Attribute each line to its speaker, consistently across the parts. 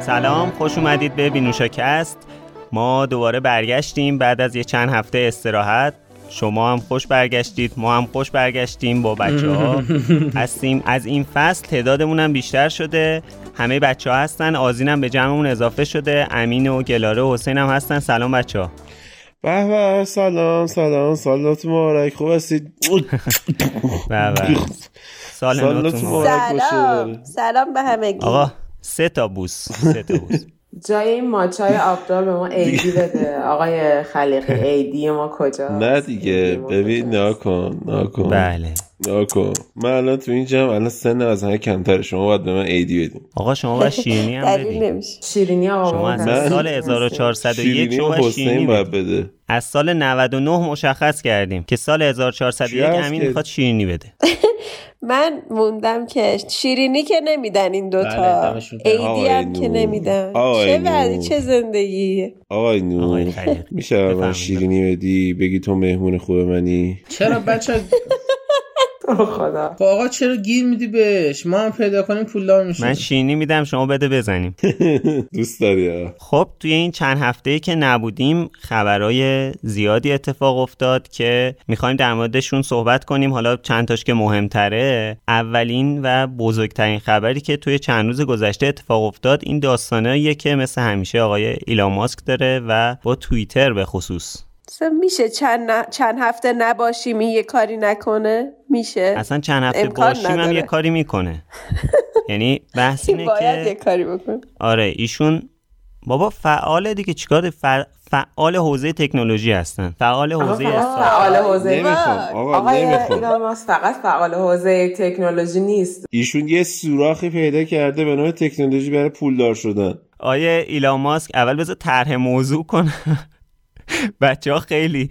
Speaker 1: سلام خوش اومدید به بینوشاکست ما دوباره برگشتیم بعد از یه چند هفته استراحت. شما هم خوش برگشتید ما هم خوش برگشتیم با بچه ها هستیم. از این فصل تعدادمون هم بیشتر شده. همه بچه ها هستن. آزین هم به جمعمون اضافه شده. امین و گلاره و حسین هم هستن. سلام بچه ها
Speaker 2: به به سلام سلام سالات مبارک. خوب هستید؟
Speaker 1: به به. سال
Speaker 2: سالات مبارک
Speaker 3: سلام. سلام به همگی.
Speaker 1: آقا سه تا بوس سه تا بوس.
Speaker 4: جای این ماچای آبدار به ما ایدی بده. آقای خلیقی. ایدی ما کجا
Speaker 2: نه دیگه. ببین نکن نکن
Speaker 1: بله.
Speaker 2: نکن من الان تو این جمع الان سن از همه کمتر شما باید به من ایدی بدیم
Speaker 1: آقا شما باید شیرینی هم
Speaker 3: نمیشه.
Speaker 4: شیرینی
Speaker 1: شما
Speaker 4: آقا
Speaker 1: از
Speaker 2: من-
Speaker 1: سال 1401
Speaker 2: شیرینی
Speaker 1: شما شیرینی
Speaker 2: باید. بده.
Speaker 1: از سال 99 مشخص کردیم که سال 1401
Speaker 2: چی هست
Speaker 1: امین می‌خواد شیرینی بده.
Speaker 3: من موندم که شیرینی که نمیدن این دوتا
Speaker 5: بله،
Speaker 2: آقای
Speaker 3: هم که. نمیدن چه. وضعی چه زندگی
Speaker 2: آقای
Speaker 1: خلیقی.
Speaker 2: میشه من. شیرینی بدی بگی تو مهمون خوب منی
Speaker 5: چرا بچه
Speaker 4: رو خدا.
Speaker 5: با آقا چرا گیر میدی بهش؟ ما هم پیدا کنیم پولدار میشیم.
Speaker 1: من شیرینی میدم شما بده بزنیم.
Speaker 2: دوست داری ها؟
Speaker 1: خب توی این چند هفته که نبودیم خبرهای زیادی اتفاق افتاد که می‌خوایم در موردشون صحبت کنیم. حالا چند تاش که مهمتره. اولین و بزرگترین خبری که توی چند روز گذشته اتفاق افتاد این داستاناییه که مثل همیشه آقای ایلان ماسک داره و با توییتر به خصوص.
Speaker 3: میشه چند, ن- چند هفته نباشیم این یه کاری نکنه؟ میشه.
Speaker 1: اصلا چند هفته باشیم هم. یه کاری می‌کنه. یعنی بحث اینه
Speaker 3: باید یه
Speaker 1: که
Speaker 3: کاری بکن
Speaker 1: آره ایشون بابا فعال دیگه چیکار ف... فعال حوزه تکنولوژی هستن. فعال حوزه.
Speaker 4: فعال حوزه
Speaker 2: آقا
Speaker 4: فقط فعال حوزه تکنولوژی نیست.
Speaker 2: ایشون یه سوراخی پیدا کرده به نام تکنولوژی برای پولدار شدن.
Speaker 1: آیه ایلان ماسک اول بذار طرح موضوع کنه بچه ها خیلی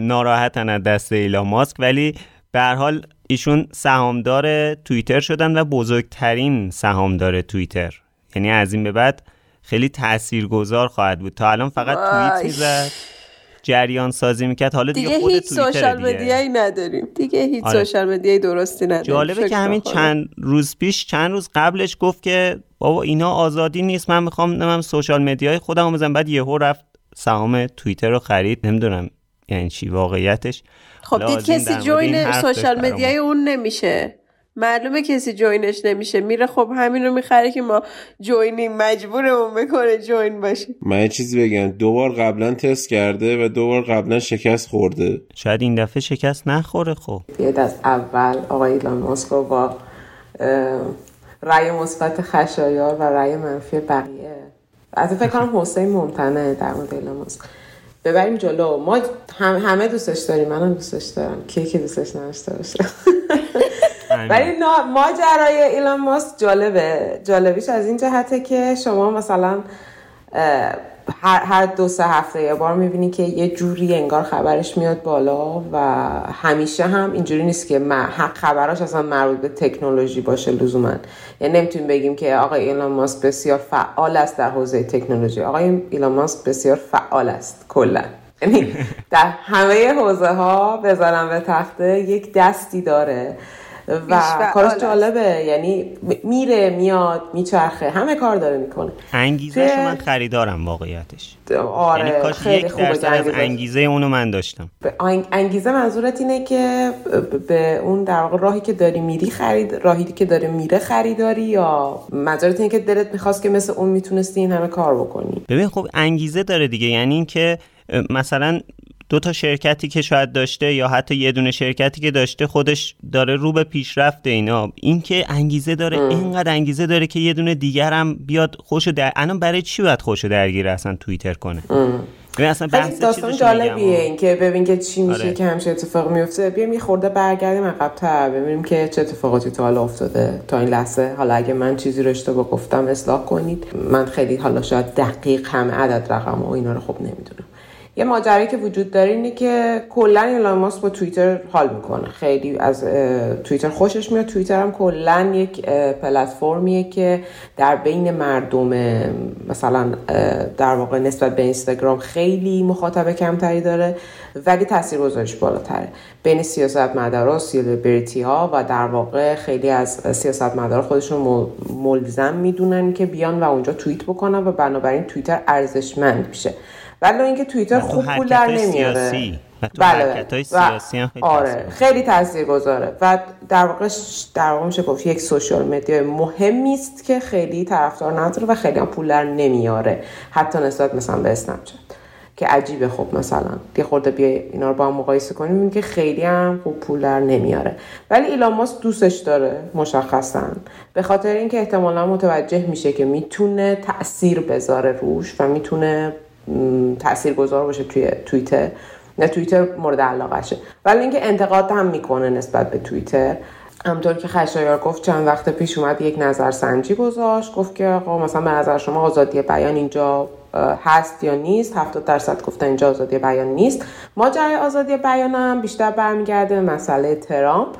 Speaker 1: ناراحتن از دست ایلان ماسک ولی به هر حال ایشون سهامدار توییتر شدن و بزرگترین سهامدار توییتر یعنی از این به بعد خیلی تاثیرگذار خواهد بود تا الان فقط توییت. می‌زد جریان سازی می‌کرد حالا دیگه,
Speaker 3: دیگه
Speaker 1: خود
Speaker 3: هیچ سوشال. مدیایی نداریم دیگه هیچ
Speaker 1: آره.
Speaker 3: سوشال مدیایی درستی نداریم
Speaker 1: جالبه که همین. چند روز پیش چند روز قبلش گفت که بابا اینا آزادی نیست من می‌خوام نمیم social media ی خودم بزنم بعد یهو رفت سهام توییتر رو خرید. نمی‌دونم یعنی چی واقعیتش.
Speaker 3: خب دید کسی
Speaker 1: join
Speaker 3: social.
Speaker 1: media
Speaker 3: ی اون نمیشه. معلومه کسی join ش نمیشه. میره خب همین رو می‌خره که ما join یم مجبورمون بکنه join باشیم.
Speaker 2: من یه چیزی بگم. دو بار قبلا تست کرده و دو بار قبلا شکست خورده.
Speaker 1: شاید این دفعه شکست نخوره خب.
Speaker 4: بیاید از اول آقای ایلان ماسک با رأی مثبت خشایار و رأی منفی بقیه از فکر کنم حسین ممتنه در ایلان ماسک. ببریم جلو. ما هم همه دوستش داریم. منم دوستش دارم. کی که دوستش نداشته باشه. ولی ماجرای ایلان ماسک جالبه. جالبیش از این جهته که شما مثلا هر, هر دو سه هفته یه بار می‌بینی که یه جوری انگار خبرش میاد بالا و همیشه هم اینجوری نیست که حق خبراش اصلا مربوط به تکنولوژی باشه لزوما. یعنی نمی‌تونیم بگیم که آقای ایلان ماسک بسیار فعال است در حوزه تکنولوژی. آقای ایلان ماسک بسیار فعال است کلا. یعنی در همه حوزه ها بذارم به تخته یک دستی داره. و کارش. جالبه. یعنی میره میاد میچرخه همه کار داره می‌کنه.
Speaker 1: انگیزه
Speaker 4: توی-
Speaker 1: من خریدارم واقعیتش.
Speaker 4: آره
Speaker 1: یعنی کاش
Speaker 4: خیلی
Speaker 1: یک
Speaker 4: خوبه
Speaker 1: درصد
Speaker 4: که
Speaker 1: از
Speaker 4: انگیزه-
Speaker 1: انگیزه اونو من داشتم.
Speaker 4: انگیزه منظورت اینه که ب- به اون در واقع راهی که داری میری خرید راهی که داره میره خریداری یا منظورت اینه که دلت می‌خواست که مثل اون می‌تونستی این همه کار بکنی؟
Speaker 1: ببین خب انگیزه داره دیگه. یعنی اینکه مثلا دو تا شرکتی که شاید داشته یا حتی یه دونه شرکتی که داشته خودش داره رو به پیشرفت اینا. این که انگیزه داره اینقدر انگیزه داره که یه دونه دیگر هم بیاد خوشو در الان برای چی باید خوشو درگیر اصلا توییتر کنه؟ ببین اصلا بحث
Speaker 4: داستان جالبیه. این که ببین که چی میشه
Speaker 1: آره.
Speaker 4: که همیشه اتفاق میفته. بیایم یه خورده برگردیم عقب‌تر. ببینیم که چه اتفاقاتی تا حالا افتاده. تا این لحظه. حالا اگه من چیزی رو اشتباه گفتم اصلاح کنید. من خیلی حالا شاید دقیق همه عدد رقم و اینا رو خب نمی‌دونم. یه ماجرایی که وجود داره اینه که کلا ایلان ماسک با توییتر حال می‌کنه. خیلی از توییتر خوشش میاد. توییتر هم کلا یک پلتفرمیه که در بین مردم مثلا در واقع نسبت به اینستاگرام خیلی مخاطب کمتری داره ولی تاثیرگذاریش بالاتره. بین سیاست مدارا سیلبریتی ها و در واقع خیلی از سیاست مدارا خودشون ملزم می‌دونن که بیان و اونجا توییت بکنن و بنابراین توییتر ارزشمند میشه. ولی اینکه توییتر خوب پول در نمیاره.
Speaker 1: بله. سیاسی هم خیلی
Speaker 4: آره خیلی تاثیرگذاره. و در واقع در واقع میشه گفت یک سوشال مدیا مهمی است که خیلی طرفدار نداره و خیلی هم پول در نمیاره. حتی نسبت مثلا به اسنپ که عجیبه. خب مثلا یه خورده بیا اینا رو با هم مقایسه کنیم که خیلی هم خوب پول در نمیاره. ولی ایلان ماسک دوستش داره مشخصا. به خاطر اینکه احتمالا متوجه میشه که می‌تونه تاثیر بذاره روش و می‌تونه تأثیر گذار باشه توی توییتر. نه توییتر مورد علاقشه ولی اینکه انتقاد هم می‌کنه نسبت به توییتر. همطور که خشایار گفت چند وقت پیش اومد یک نظرسنجی گذاشت. گفت که آقا مثلا به نظر شما آزادی بیان اینجا هست یا نیست؟ 70 درصد گفتن اینجا آزادی بیان نیست. ماجرای آزادی بیان هم بیشتر برمیگرده مسئله ترامپ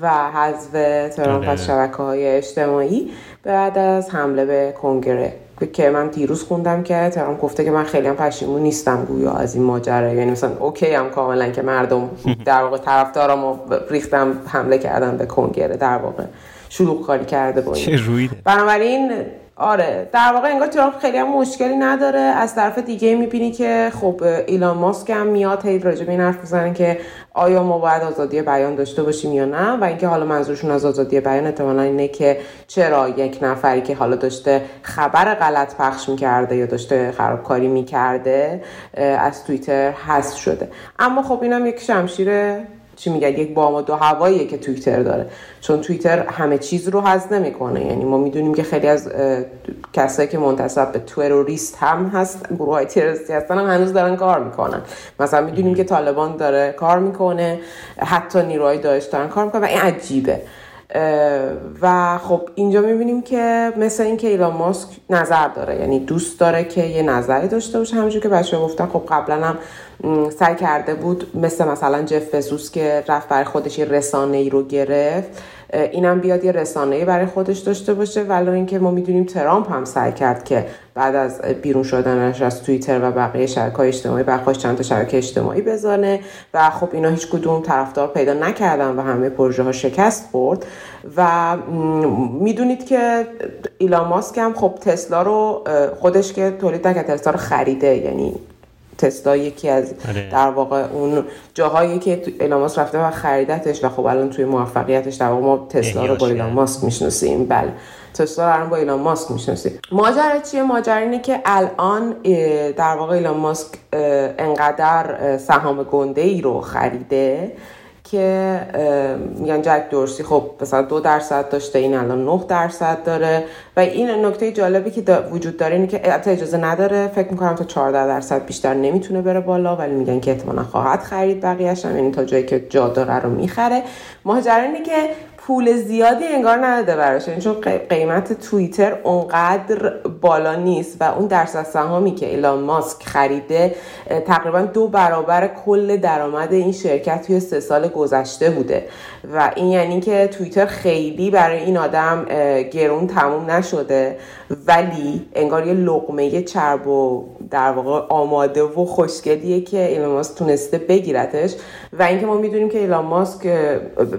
Speaker 4: و حذف ترامپ از آره. شبکه های اجتماعی. بعد از حمله به کنگره. که من دیروز خوندم که ترامپ گفته که من خیلی هم پشیمون نیستم گویا از این ماجرا. یعنی مثلا اوکی هم کاملا که مردم در واقع طرفدارامو ریختم حمله کردن به کنگره در واقع شلوغ کاری کرده با
Speaker 1: این
Speaker 4: بنابراین آره در واقع انگار ترامپ خیلی هم مشکلی نداره. از طرف دیگه می‌بینی که خب ایلان ماسک هم میاد هی راجع به این حرف می‌زنن که آیا ما باید آزادی بیان داشته باشیم یا نه؟ و اینکه حالا منظورشون از آزادی بیان احتمالا اینه که چرا یک نفری که حالا داشته خبر غلط پخش می‌کرده یا داشته خرابکاری می‌کرده از توییتر حذف شده. اما خب اینم یک شمشیر چی میگن یک بام و هواییه که توییتر داره. چون توییتر همه چیز رو حذف نمی‌کنه. یعنی ما می‌دونیم که خیلی از کسایی که منتصب به تروریست هم هست گروه های تروریستی هستن هم هنوز دارن کار می‌کنن. مثلا می‌دونیم که طالبان داره کار می‌کنه حتی نیروهای داعش دارن کار می‌کنه و این عجیبه. و خب اینجا می‌بینیم که مثل اینکه ایلان ماسک نظر داره یعنی دوست داره که یه نظری داشته باشه همونجور که بچه گفتن خب قبلا هم سعی کرده بود مثل مثلا جف بزوس که رفت برای خودش یه رسانه ای رو گرفت اینم بیاد یه رسانه برای خودش داشته باشه. ولی اینکه ما می‌دونیم ترامپ هم سعی کرد که بعد از بیرون شدنش از توییتر و بقیه شبکه اجتماعی برخواست چند تا شبکه اجتماعی بزنه و خب اینا هیچ کدوم طرفدار پیدا نکردن و همه پروژه ها شکست خورد. و می‌دونید که ایلان ماسک هم خب تسلا رو خودش که تولید نکرد تسلا رو خریده یعنی تسلا یکی از آره. در واقع اون جاهایی که ایلان ماسک رفته و خریدتش و خب الان توی موفقیتش در واقع ما تسلا رو با ایلان ماسک می‌شناسیم. بله. تسلا رو با ایلان ماسک می‌شناسیم. ماجرا چیه؟ ماجرا اینه که الان در واقع ایلان ماسک انقدر سهام گنده ای رو خریده که میگن جک دورسی خب مثلا دو درصد داشته این الان 9 درصد داره. و این نکته جالبی که وجود داره اینه که حتی اجازه نداره فکر می‌کنم تا 14 درصد بیشتر نمی‌تونه بره بالا ولی میگن که احتمالا خواهد خرید بقیهش هم یعنی تا جایی که جا داره رو می‌خره. ماجرا اینه که پول زیادی انگار نداده براش. یعنی چون قیمت توییتر اونقدر بالا نیست و اون درصد سهامی که ایلان ماسک خریده تقریبا دو برابر کل درآمد این شرکت توی سه سال گذشته بوده. و این یعنی که توییتر خیلی برای این آدم گرون تموم نشده. ولی انگار یه لقمه چرب و در واقع آماده و خوشگلیه که ایلان ماسک تونسته بگیرتش. و اینکه ما می‌دونیم که ایلان ماسک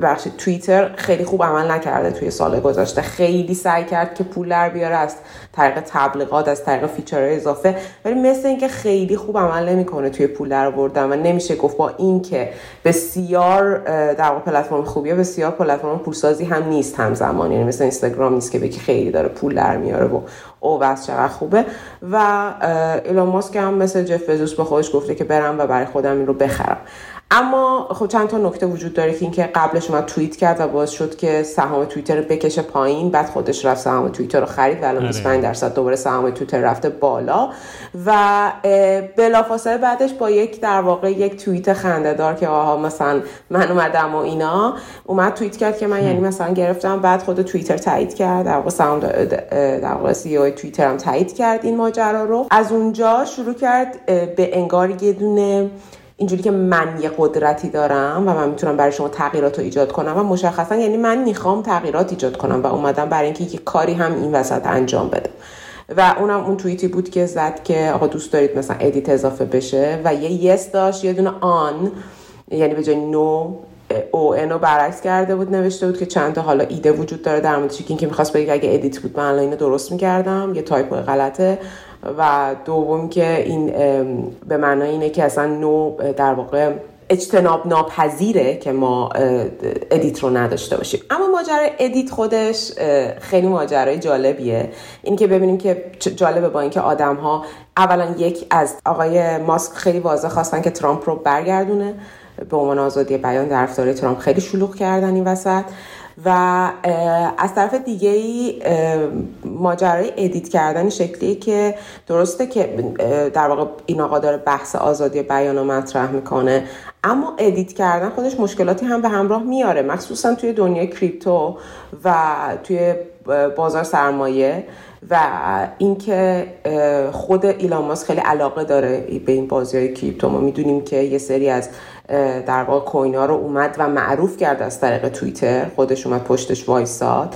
Speaker 4: بخشی توییتر خیلی خوب عمل نکرده توی سال گذشته. خیلی سعی کرد که پول در بیاره از طریق تبلیغات از طریق فیچرهای اضافه. ولی مثل اینکه خیلی خوب عمل نمی‌کنه توی پول در آوردن و نمیشه گفت با اینکه بسیار در واقع پلتفرم خوبیه بسیار پلتفرم پولسازی هم نیست همزمان یعنی مثل اینستاگرام نیست که بگی خیلی داره پول در میاره و او بس چقدر خوبه. و ایلان ماسک هم مثل جف بزوس به خودش گفته که برم و برای خودم این رو بخرم. اما خب چند تا نکته وجود داره که اینکه قبلش اومد توییت کرد و باعث شد که سهام توییتر رو بکشه پایین. بعد خودش رفت سهام توییتر رو خرید و الان 25 درصد دوباره سهام توییتر رفته بالا. و بلافاصله بعدش با یک در واقع یک توییت خندهدار که آها مثلا من اومدم و اینا اومد توییت کرد که من یعنی مثلا گرفتم. بعد خود توییتر تایید کرد. در واقع سهام در واقع سی او توییتر هم تایید کرد این ماجرا رو. از اونجا شروع کرد به انگار یه دونه اینجوری که من یه قدرتی دارم و من می‌تونم برای شما تغییرات رو ایجاد کنم و مشخصا یعنی من می‌خوام تغییرات ایجاد کنم و اومدم برای اینکه یه کاری هم این وسط انجام بده. و اونم اون توییتی بود که زد که آقا دوست دارید مثلا edit اضافه بشه و یه yse داشت یه دونه on یعنی به جای no O N و برعکس کرده بود نوشته بود که چند تا حالا ایده وجود داره در موردش که می‌خواست بگه اگه edit بود من الان اینو درست می‌کردم یه تایپ غلطه. و دوم که این به معنای اینه که اصلا no در واقع اجتناب ناپذیره که ما edit رو نداشته باشیم. اما ماجرای edit خودش خیلی ماجرای جالبیه. این که ببینیم که جالبه با اینکه آدم ها اولا یک از آقای ماسک خیلی واضح خواستن که ترامپ رو برگردونه. به عنوان آزادی بیان در ترامپ خیلی شلوغ کردن این وسط. و از طرف دیگه ای ماجرای edit کردن شکلی که درسته که در واقع این آقا داره بحث آزادی بیان رو مطرح می‌کنه اما edit کردن خودش مشکلاتی هم به همراه میاره مخصوصا توی دنیای crypto و توی بازار سرمایه و اینکه خود ایلان ماسک خیلی علاقه داره به این بازی های کریپتو. ما می‌دونیم که یه سری از در واقع کوینا رو اومد و معروف کرد از طریق توییتر. خودش اومد پشتش وایساد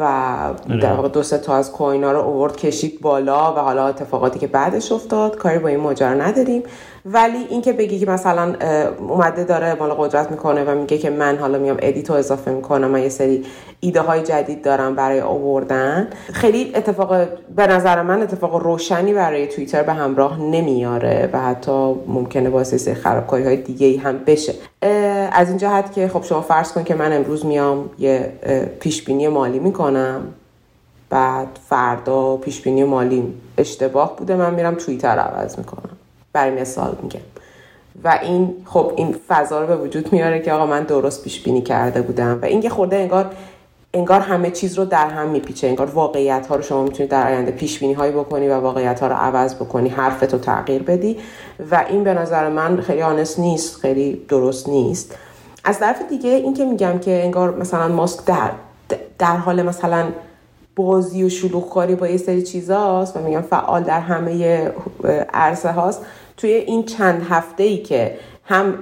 Speaker 4: و در واقع دو سه تا از کوینا رو اوورد کشید بالا و حالا اتفاقاتی که بعدش افتاد. کاری با این ماجرا نداریم. ولی اینکه بگی که مثلا اومده داره مال قدرت می‌کنه و میگه که من حالا میام ادیتو اضافه می‌کنم من یه سری ایده های جدید دارم برای آوردن خیلی اتفاق به نظر من اتفاق روشنی برای توییتر به همراه نمیاره و حتی ممکنه باعث سری خرابکاری های دیگه ای هم بشه. از این جهت که خب شما فرض کن که من امروز میام یه پیش بینی مالی می‌کنم بعد فردا پیش بینی مالی اشتباه بوده من میرم توییتر عوض می‌کنم. برای مثال میگم و این خب این فضا رو به وجود میاره که آقا من درست پیش بینی کرده بودم. و این یه خورده انگار انگار همه چیز رو در هم میپیچه. انگار واقعیت ها رو شما می‌تونید در آینده پیش بینی هایی بکنی و واقعیت ها رو عوض بکنی حرفتو تغییر بدی. و این به نظر من خیلی آنست نیست خیلی درست نیست. از طرف دیگه این که میگم که انگار مثلا ماسک در در حال مثلا بازی و شلوغ کاری با یه سری چیزاست و میگم فعال در همه عرصه هاست. توی این چند هفته ای که هم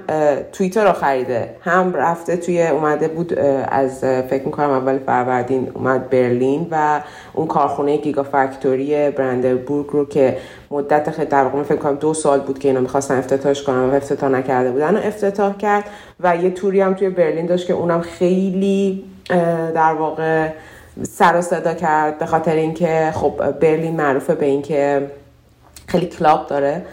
Speaker 4: توییتر رو خریده هم رفته توی اومده بود از فکر می‌کنم اول فروردین اومد برلین و اون کارخونه گیگا فکتوری برندربورگ رو که مدت خیلی در واقع فکر کنم دو سال بود که اینا می‌خواستن افتتاحش کنن و افتتاح نکرده بودن و افتتاح کرد و یه توری هم توی برلین داشت که اونم خیلی در واقع سر و صدا کرد به خاطر اینکه خب برلین معروفه به اینکه خیلی club داره.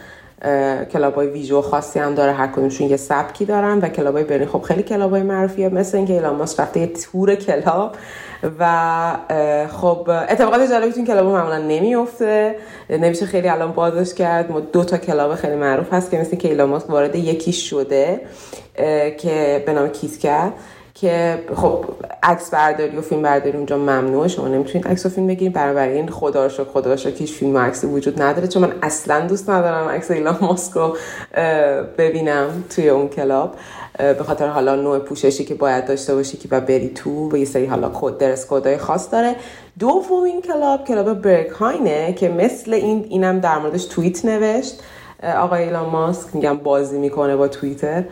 Speaker 4: club های ویژه و خاصی هم داره هر کدومشون یه سبکی دارن و club های برلین خب خیلی club های معروفیه مثل اینکه ایلان ماسک رفته یه تور club و خب اتفاقات جالبی تو club معمولا نمیفته. نمیشه خیلی الان بازش کرد. ما دو تا club خیلی معروف هست که مثل که ایلان ماسک وارد یکی شده که به نام KitKat که خب عکس برداری و فیلم برداری اونجا ممنوعه. شما نمی‌تونید عکس و فیلم بگیرید. برای این خدا رو خدا رو فیلم و عکسی وجود نداره. چون من اصلا دوست ندارم عکس ایلان ماسک رو ببینم توی اون club. به خاطر حالا نوع پوششی که باید داشته باشی که و بری تو و یه سری حالا کد dress code ای خاص داره. دومین club club Berghain ه که مثل این اینم در موردش توییت نوشت. آقای ایلان ماسک میگم بازی می‌کنه با توییتر.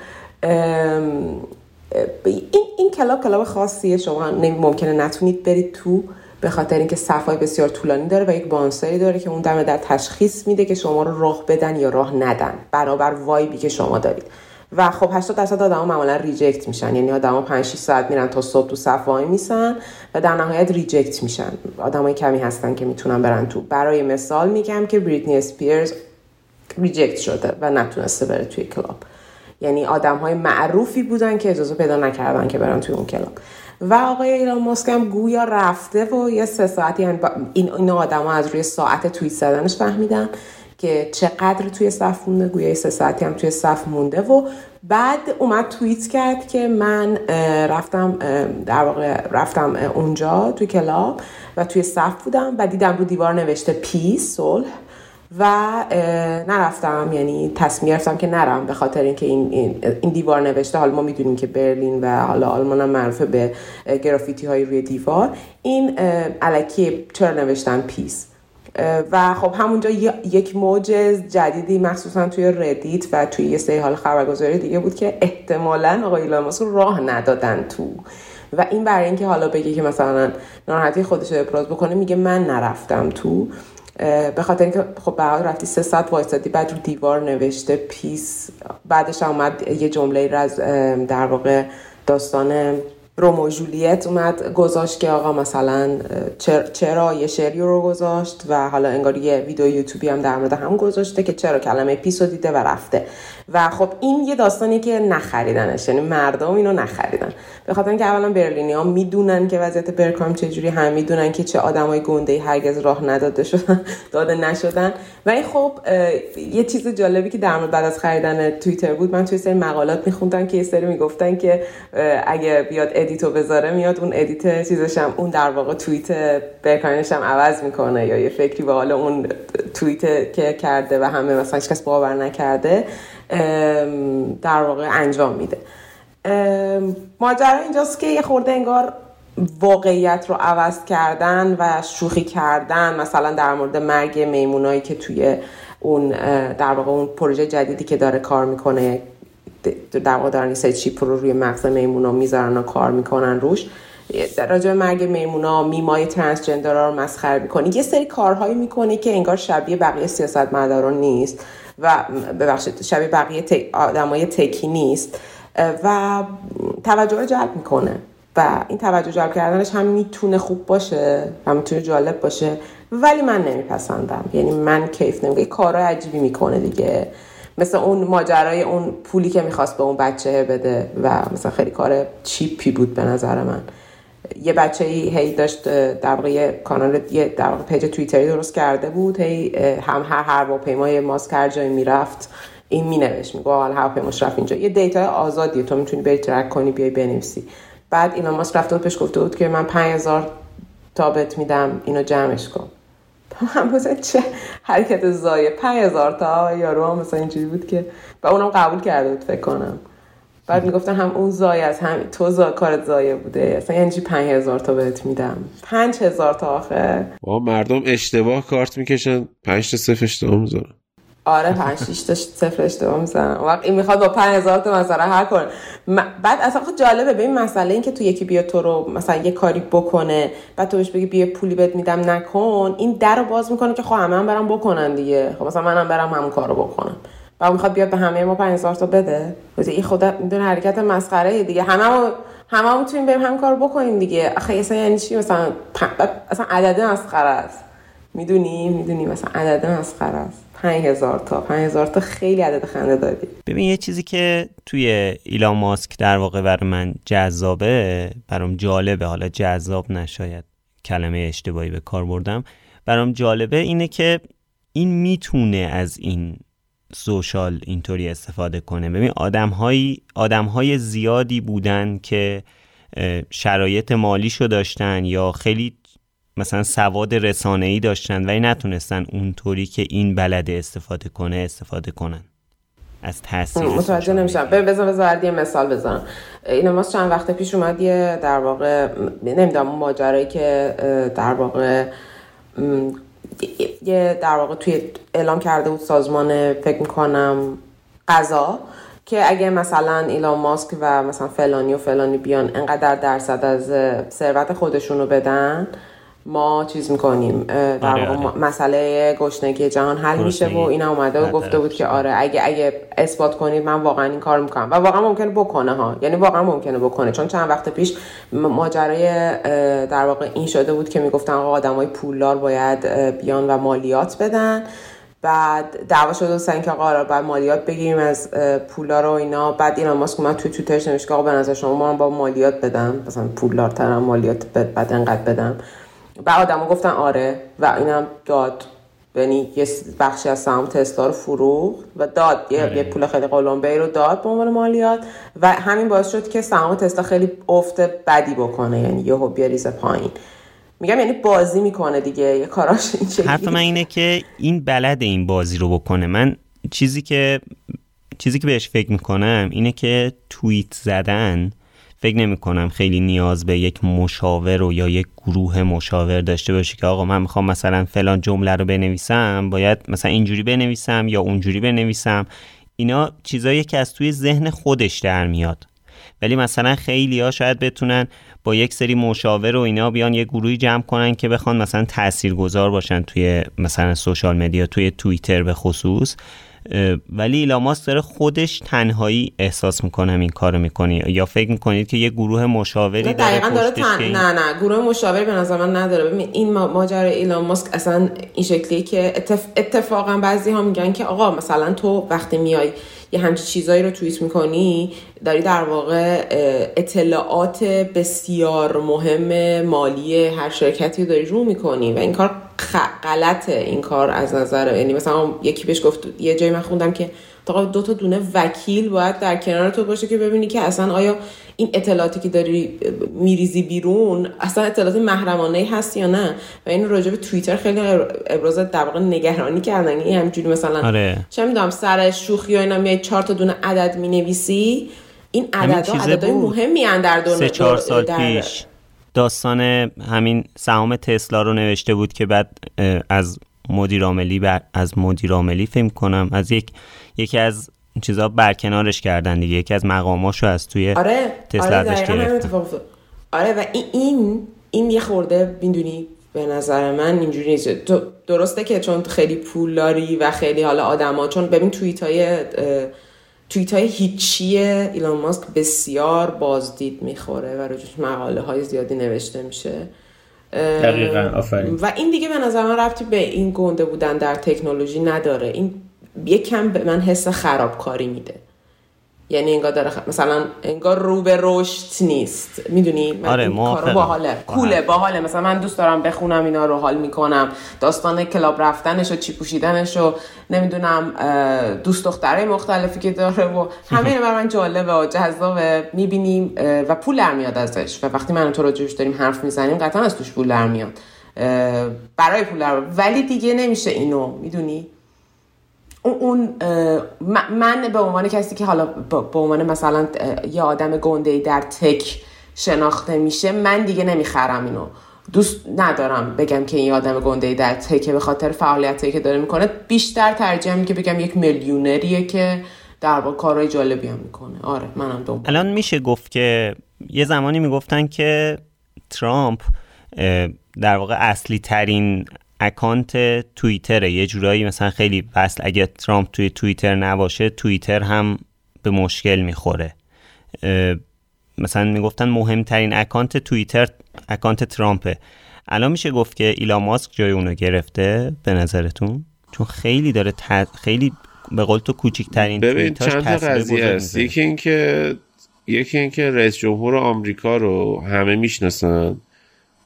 Speaker 4: این, این club club خاصیه. شما ممکنه نتونید برید تو به خاطر اینکه صفای بسیار طولانی داره و یک bouncer ی داره که اون دمه در تشخیص میده که شما رو راه بدن یا راه ندن. برابر vibe ی که شما دارید. و خب 80 درصد آدما معمولا reject میشن. یعنی آدما 5 6 ساعت میرن تا صبح تو صف وای میسن و در نهایت reject میشن. آدمای کمی هستن که می‌تونن برن تو. برای مثال میگم که بریتنی اسپیرز reject شده و نتونسته بره توی club. یعنی آدم های معروفی بودن که اجازه پیدا نکردن که برن توی اون club. و آقای ایلان ماسک هم گویا رفته و یه سه ساعتی یعنی این این آدم ها از روی ساعت توییت زدنش فهمیدن که چقدر توی صف مونده گویا سه ساعتی هم توی صف مونده و بعد اومد توییت کرد که من رفتم در واقع رفتم اونجا توی club و توی صف بودم و دیدم رو دیوار نوشته peace صلح. و نرفتم یعنی تصمیم گرفتم که نرم به خاطر اینکه این, این دیوار نوشته. حالا ما می‌دونیم که برلین و حالا آلمان هم معروفه به گرافیتی های روی دیوار. این الکی چرا نوشتن peace. و خب همونجا یک موج جدیدی مخصوصا توی ردیت و توی یه سری حال خبرگزاری دیگه بود که احتمالا آقای ایلان راه ندادن تو. و این برای اینکه حالا بگه که مثلا ناراحتی خودش رو ابراز بکنه میگه من نرفتم تو. به خاطر اینکه خب بعد رفتی سه ساعت وایسادی بعد رو دیوار نوشته peace بعدش اومد یه جمله از در واقع داستان رومو جولیت اومد گذاشت که آقا مثلا چرا یه شعری رو گذاشت و حالا انگار یه ویدیو یوتیوبی هم در مورد هم گذاشته که چرا کلمه پیس رو دیده و رفته. و خب این یه داستانی که نخریدنش یعنی مردم اینو نخریدن. به خاطر اینکه اولا برلینی ها می‌دونن که وضعیت برکام چجوری هم می‌دونن که چه آدمای گنده هرگز راه نداده شدن داده نشدن. و این خب یه چیز جالبی که در بعد از خریدن توییتر بود من توی سری مقالات میخوندم که یه سری می‌گفتن که اگه بیاد edit و بذاره میاد اون edit چیزش هم اون در واقع توییت برکامش هم عوض می‌کنه یا یه فکری به حال اون توییت که کرده و همه مثلا کس باور نکرده در واقع انجام میده. ماجرا اینجاست که یه خورده انگار واقعیت رو عوض کردن و شوخی کردن مثلا در مورد مرگ میمونایی که توی اون در واقع اون پروژه جدیدی که داره کار می‌کنه در واقع دارن این چیپ رو روی مغز میمونا می‌ذارن و کار می‌کنن روش. در راجع مرگ میمونا میمای ترنسجندرها رو مسخره می‌کنه یه سری کارهایی می‌کنه که انگار شبیه بقیه سیاست مداران نیست و ببخشید شبیه بقیه آدمای تکی نیست. و توجه رو جلب می‌کنه. و این توجه جلب کردنش هم می‌تونه خوب باشه و می‌تونه جالب باشه. ولی من نمیپسندم. یعنی من کیف نمیگه کارهای عجیبی می‌کنه دیگه. مثل اون ماجرای اون پولی که می‌خواست به اون بچه بده و مثلا خیلی کار cheap ی بود به نظر من. یه بچه ای هی داشت در واقع کانال یه در واقع page توییتری درست کرده بود هی هم هر هواپیمای ماسک هر جایی می‌رفت این مینوشت میگه حالا هواپیماش رفت اینجا. یه data ی آزادیه تو می‌تونی بری track کنی بیای بنویسی. بعد اینا ماسک رفته بود پیش گفته بود که من 5000 تا بهت میدم اینو جمعش کن. هم مثلا چه حرکت زایه. 5000 تا یارو هم مثلا اینجوری بود که و اونم قبول کرده بود فکر کنم. بعد می‌گفتن هم اون زای از هم تو زا کارت زایه بوده. اصلا یعنی چی 5000 تا بهت میدم؟ 5000 تا آخه.
Speaker 2: با مردم اشتباه کارت می‌کشن. 5 تا صفر اشتباه می‌ذارن.
Speaker 4: آره 5 6 تا صفر اشتباه می‌زنن وقت این می‌خواد با 5000 تا مثلا هر کنه. بعد اصلا خود جالبه به این مسئله این که تو یکی بیا تو رو مثلا یه کاری بکنه بعد تو بهش بگی بیا پولی بهت میدم نکن. این در رو باز می‌کنه که خب همه هم برم بکنن دیگه. خب مثلا منم برم همون کارو بکنم. و می‌خواد بیاد به همه ما 5000 تا بده. این خدا می‌دونه حرکت مسخره دیگه. همه همه هم می‌تونیم بریم هم کار بکنیم دیگه. آخه اصلا یعنی چی؟ مثلا اصلا عدد مسخره است. می‌دونی؟ می‌دونی مثلا عدد مسخره است. 5000 تا. 5000 تا خیلی عدد خنده داری.
Speaker 1: ببین یه چیزی که توی ایلان ماسک در واقع برای من جذابه برام جالبه حالا جذاب نشاید کلمه اشتباهی به کار بردم برام جالبه اینه که این می‌تونه از این سوشال اینطوری استفاده کنه. ببین آدم های زیادی بودن که شرایط مالیشو داشتن یا خیلی مثلا سواد ای داشتن ولی نتونستن اونطوری که این بلده استفاده کنه استفاده کنن. از تاثیر
Speaker 4: متوجه نمیشم. بذار بذار یه مثال بزنم. این ما چند وقت پیش اومد یه در واقع نمی‌دونم اون ماجرایی که در واقع یه در واقع توی اعلام کرده بود سازمان فکر می‌کنم قضا که اگه مثلا ایلان ماسک و مثلا فلانی و فلانی بیان انقدر درصد از ثروت خودشونو بدن ما چیز می‌کنیم در آره آره. مسئله گشنگی جهان حل میشه و اینا اومده و گفته بود که آره اگه اگه اثبات کنید من واقعا این کار می‌کنم. و واقعا ممکنه بکنه ها. یعنی واقعا ممکنه بکنه. چون چند وقت پیش ماجرای در واقع این شده بود که می‌گفتن آقا آدمای پولدار باید بیان و مالیات بدن. بعد دعوا شده سن که آقا بعد مالیات بگیریم از پولا رو اینا. بعد اینا ماسک اومد توی توییترش نوشت که آقا به نظر شما ما با مالیات بدم. مثلا پولدارترم مالیات بعد انقدر بدم. و آدمو گفتن آره و اینم داد. یعنی یه بخشی از سهام تسلا رو فروخت و داد. یه,
Speaker 1: آره.
Speaker 4: یه پول خیلی قلمبه رو داد به عنوان مالیات و همین باعث شد که سهام تسلا خیلی افت بدی بکنه. یعنی یهو بیاریزه پایین. میگم یعنی بازی می‌کنه دیگه. یه کاراش این شکلی
Speaker 1: حرف من اینه که این بلد این بازی رو بکنه. من چیزی که چیزی که بهش فکر می‌کنم اینه که توییت زدن فکر نمی کنم خیلی نیاز به یک مشاور و یا یک گروه مشاور داشته باشه که آقا من می‌خوام مثلا فلان جمله رو بنویسم باید مثلا اینجوری بنویسم یا اونجوری بنویسم. اینا چیزایی که از توی ذهن خودش در میاد. ولی مثلا خیلی ها شاید بتونن با یک سری مشاور و اینا بیان یه گروهی جمع کنن که بخوان مثلا تاثیرگذار باشن توی مثلا سوشال مدیا توی توییتر به خصوص. ولی ایلاماس داره خودش تنهایی احساس می‌کنم این کارو می‌کنی یا فکر می‌کنید که یه گروه مشاوری داره
Speaker 4: دقیقا داره تن...
Speaker 1: این-
Speaker 4: نه نه گروه مشاوری به نظر من نداره. ببین این ما- ماجرا ایلان ماسک اصلا این شکلیه که اتف... اتفاقا بعضی ها میگن که آقا مثلا تو وقتی میای یه همچین چیزایی رو توییت می‌کنی داری در واقع اطلاعات بسیار مهم مالی هر شرکتی رو داری رو می‌کنی و این کار غلطه این کار از نظر یعنی مثلا یکی بهش گفت یه جایی من خوندم که تا دو تا دونه وکیل باید در کنار تو باشه که ببینی که اصلا آیا این اطلاعاتی که داری میریزی بیرون اصلا اطلاعات محرمانه هست یا نه و این راجع به توییتر خیلی ابراز در واقع نگرانی کردن این همجوری مثلا
Speaker 1: آره.
Speaker 4: چه می‌دونم سر شوخی و اینا میای چهار تا دونه عدد می‌نویسی این عددها عددهای. مهمی در دور
Speaker 1: سه چهار سال
Speaker 4: در-
Speaker 1: پیش داستان همین سهام تسلا رو نوشته بود که بعد از مدیر عاملی بر... از مدیر عاملی فکر کنم از یک یکی از چیزا برکنارش کردن دیگه یکی از مقاماشو از توی
Speaker 4: آره
Speaker 1: تسلا
Speaker 4: آره
Speaker 1: ازش گرفتن.
Speaker 4: افتاد. آره و این این این یه خورده می‌دونی به نظر من اینجوری نیست تو درسته که چون خیلی پول داری و خیلی حالا آدما چون ببین توییت های توییت های هیچی ایلان ماسک بسیار بازدید می‌خوره و راجعش مقاله های زیادی نوشته میشه.
Speaker 5: دقیقاً، آفرین.
Speaker 4: و این دیگه به نظر من ربطی به این گنده بودن در تکنولوژی نداره. این یکم به من حس خرابکاری میده. یعنی انگار داره خ- مثلا انگار رو به رشد نیست. می‌دونی؟ من
Speaker 1: آره،.
Speaker 4: کارو باحاله. کوله باحاله. مثلا من دوست دارم بخونم اینا رو حال می‌کنم. داستان کلاب رفتنش و چی پوشیدنش و نمی‌دونم دوست دختره مختلفی که داره و همه اینا برای من جالبه و جذابه. می‌بینیم و پول در میاد ازش. و وقتی من تو راجبش داریم حرف می‌زنیم قطعا از توش پول در میاد. برای پول در ولی دیگه نمیشه اینو. می‌دونی؟ اون من به عنوان کسی که حالا به عنوان مثلا یه آدم گنده در تک شناخته میشه من دیگه نمی‌خرم اینو. دوست ندارم بگم که این آدم گنده در تکه به خاطر فعالیتی که داره می‌کنه. بیشتر ترجیحم که بگم یک میلیونریه که در واقع کارهای جالبی هم می‌کنه. آره منم دنبال.
Speaker 1: الان میشه گفت که یه زمانی می‌گفتن که ترامپ در واقع اصلی ترین account توییتره یه جورایی مثلا خیلی وصل اگه ترامپ توی توییتر نباشه توییتر هم به مشکل می‌خوره. مثلا می‌گفتن مهمترین account توییتر account ترامپه. الان میشه گفت که ایلان ماسک جای اونو گرفته به نظرتون؟ چون خیلی داره ت- خیلی به قول تو کوچیکترین
Speaker 2: ببین چند تا قضیه هست. یکی اینکه یکی اینکه رئیس جمهور آمریکا رو همه می‌شناسن.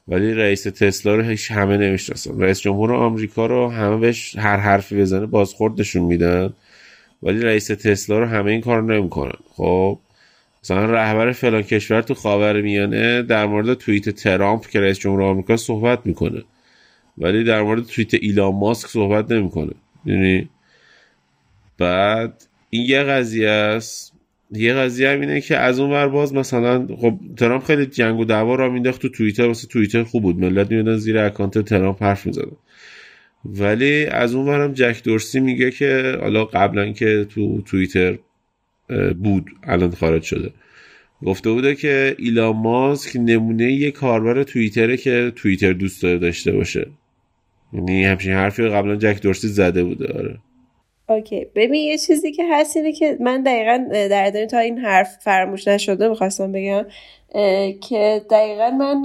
Speaker 2: ولی رئیس تسلا رو هیچ همه نمی‌شناسن. رئیس جمهور آمریکا رو همه بهش هر حرفی بزنه بازخوردشون میدن. ولی رئیس تسلا رو همه این کار نمی‌کنن. خب مثلا رهبر فلان کشور تو خاور میانه در مورد توییت ترامپ که رئیس جمهور آمریکا صحبت می‌کنه. ولی در مورد توییت ایلان ماسک صحبت نمی‌کنه. یعنی بعد این یه قضیه است. یه قضیه هم اینه که از اون ور باز مثلا خب ترامپ خیلی جنگ و دعوا را مینداخت تو توییتر واسه توییتر خوب بود. ملت میادن زیر اکانت ترامپ حرف می‌زدن. ولی از اون ورم جک دورسی میگه که حالا قبلا که تو توییتر بود الان خارج شده. گفته بوده که ایلان ماسک نمونه یه کاربر توییتره که توییتر دوست داشته باشه. یعنی همچین حرفی قبلا جک دورسی زده بوده. آره.
Speaker 3: اوکی. ببین یه چیزی که هست اینه که من دقیقا در تا این حرف فراموش نشده می‌خواستم بگم که دقیقا من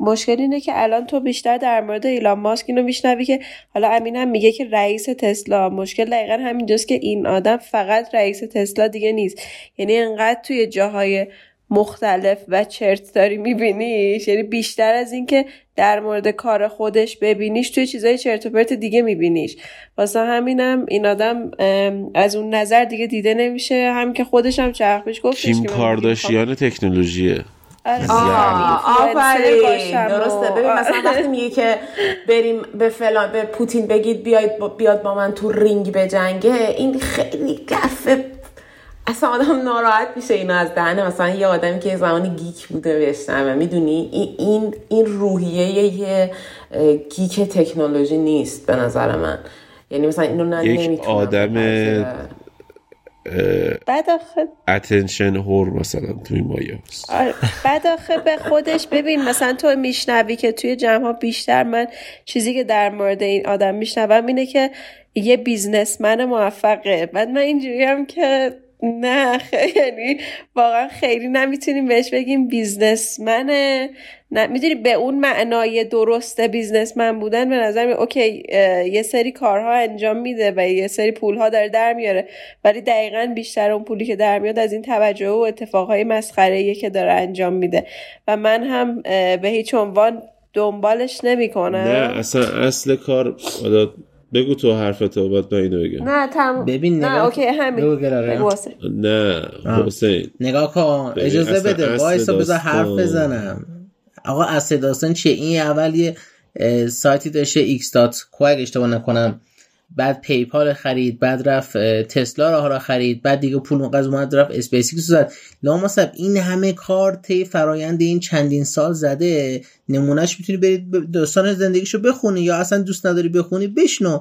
Speaker 3: مشکل اینه که الان تو بیشتر در مورد ایلان ماسک اینو میشنوی که حالا امینم میگه که رئیس تسلا. مشکل دقیقا همینجاست که این آدم فقط رئیس تسلا دیگه نیست. یعنی انقدر توی جاهای مختلف و چرت داری میبینیش. یعنی بیشتر از اینکه در مورد کار خودش ببینیش توی چیزای چرت و پرت دیگه میبینیش. واسه همینم این آدم از اون نظر دیگه دیده نمیشه. هم که خودش هم چرخش گفتش
Speaker 2: کیم کارداشیان تکنولوژیه.
Speaker 3: آره،
Speaker 4: آفرین. درسته. ببین مثلا وقتی میگه که بریم به فلان به پوتین بگید بیاید با بیاد با من تو رینگ بجنگه این خیلی گفه اصلا آدم ناراحت میشه اینو از دهنه مثلا یه آدمی که یه زمانی geek بوده بشنوه می‌دونی؟ این این این روحیه یه geek تکنولوژی نیست به نظر من. یعنی مثلا اینو نه
Speaker 2: یک آدم.
Speaker 3: بعد آخه
Speaker 2: attention whore مثلا تو این مایه هست.
Speaker 3: آره. بعد آخه به خودش ببین مثلا تو میشنوی که توی جمع ها بیشتر من چیزی که در مورد این آدم میشنوم اینه که یه businessman موفقه. بعد من اینجوری هم که نه خیلی. واقعا خیلی نمی‌تونیم بهش بگیم businessman ه. نه می‌دونی به اون معنای درست businessman بودن به نظر می okay یه سری کارها انجام میده و یه سری پولها داره در میاره ولی دقیقا بیشتر اون پولی که در میاد از این توجه و اتفاقهای مسخره که داره انجام میده. و من هم به هیچ عنوان دنبالش نمی‌کنم.
Speaker 2: نه اصلا اصل کار بگو تو حرفتو بعد من اینو بگم.
Speaker 3: نه تم...
Speaker 5: ببین
Speaker 3: نه
Speaker 5: نگاه
Speaker 3: اوکی همین.
Speaker 2: نه حسین.
Speaker 5: نگاه کن. اجازه بده. وایسا بذار حرف بزنم. آقا اصل داستان چیه؟ این اول یه اه، سایتی داشته x.co اگه اشتباه نکنم بعد پیپال خرید بعد رفت تسلا راه را خرید بعد دیگه پول مقدس اومد رفت اسپیس ایکس رو زد. لامصب این همه کار طی فرایند این چندین سال زده. نمونهش می‌تونی برید داستان زندگیشو بخونی یا اصلا دوست نداری بخونی بشنو.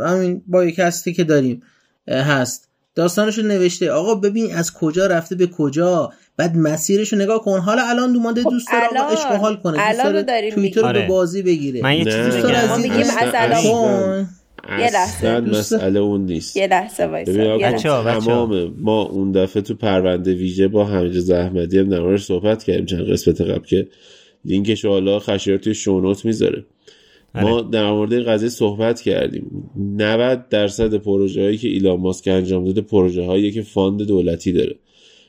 Speaker 5: همین پادکستی که داریم. هست. داستانشو نوشته. آقا ببین از کجا رفته به کجا. بعد مسیرشو نگاه کن. حالا الان اومده
Speaker 3: خب
Speaker 5: دوست داره آقا
Speaker 3: الان-
Speaker 5: عشق و حال کنه. دوست
Speaker 3: الان رو
Speaker 5: داره
Speaker 3: داریم
Speaker 5: توییتر رو. به بازی بگیره.
Speaker 1: من یه چیزی
Speaker 5: دوست داره
Speaker 1: بگم
Speaker 5: از این-
Speaker 3: ما میگیم از الان.
Speaker 5: کن.
Speaker 3: یه لحظه.
Speaker 2: اصلا مسئله اون نیست.
Speaker 3: یه لحظه وایسا.
Speaker 2: تمام ما اون دفعه تو پرونده ویژه با حمید احمدی هم در موردش صحبت کردیم چند قسمت قبل که لینکش حالا خشایار توی show note می‌ذاره. ما در مورد این قضیه صحبت کردیم. 90 درصد پروژه هایی که ایلان ماسک انجام داده پروژه هایی که fund دولتی داره.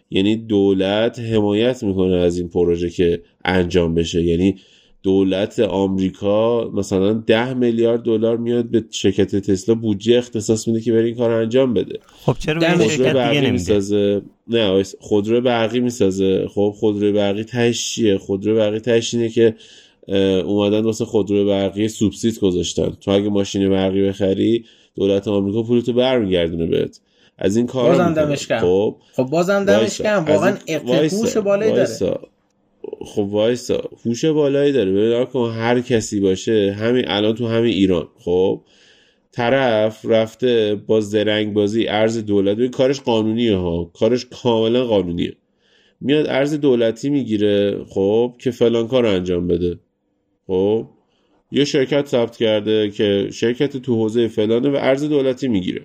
Speaker 2: یعنی دولت حمایت می‌کنه از این پروژه که انجام بشه. یعنی دولت آمریکا مثلا ده میلیارد دلار میاد به شرکت تسلا بودجه اختصاص میده که بره این کار انجام بده
Speaker 1: خب چرا به شرکت دیگه
Speaker 2: برقی
Speaker 1: نمیده
Speaker 2: می‌سازه نه. خودرو برقی می‌سازه خب خودرو برقی تهش چیه خودرو برقی تهش اینه که اومدن واسه خودرو برقی سوبسید گذاشتن تو اگه ماشین برقی بخری دولت آمریکا پولتو برمیگردونه بهت از این کار
Speaker 5: بازم دمش گرم.
Speaker 2: خب
Speaker 5: خب بازم دمش
Speaker 2: وایسا.
Speaker 5: کم
Speaker 2: از
Speaker 5: واقعا
Speaker 2: این-
Speaker 5: اقت-
Speaker 2: وایسا.
Speaker 5: هوش بالایی داره.
Speaker 2: خب وایسا هوش بالایی داره. ببین کن هر کسی باشه همین الان تو همین ایران. خب طرف رفته با زرنگ بازی ارز دولت. ببین کارش قانونیه ها. کارش کاملا قانونیه. میاد ارز دولتی می‌گیره خب که فلان کار انجام بده. خب یه شرکت ثبت کرده که شرکت تو حوزه فلانه و ارز دولتی می‌گیره.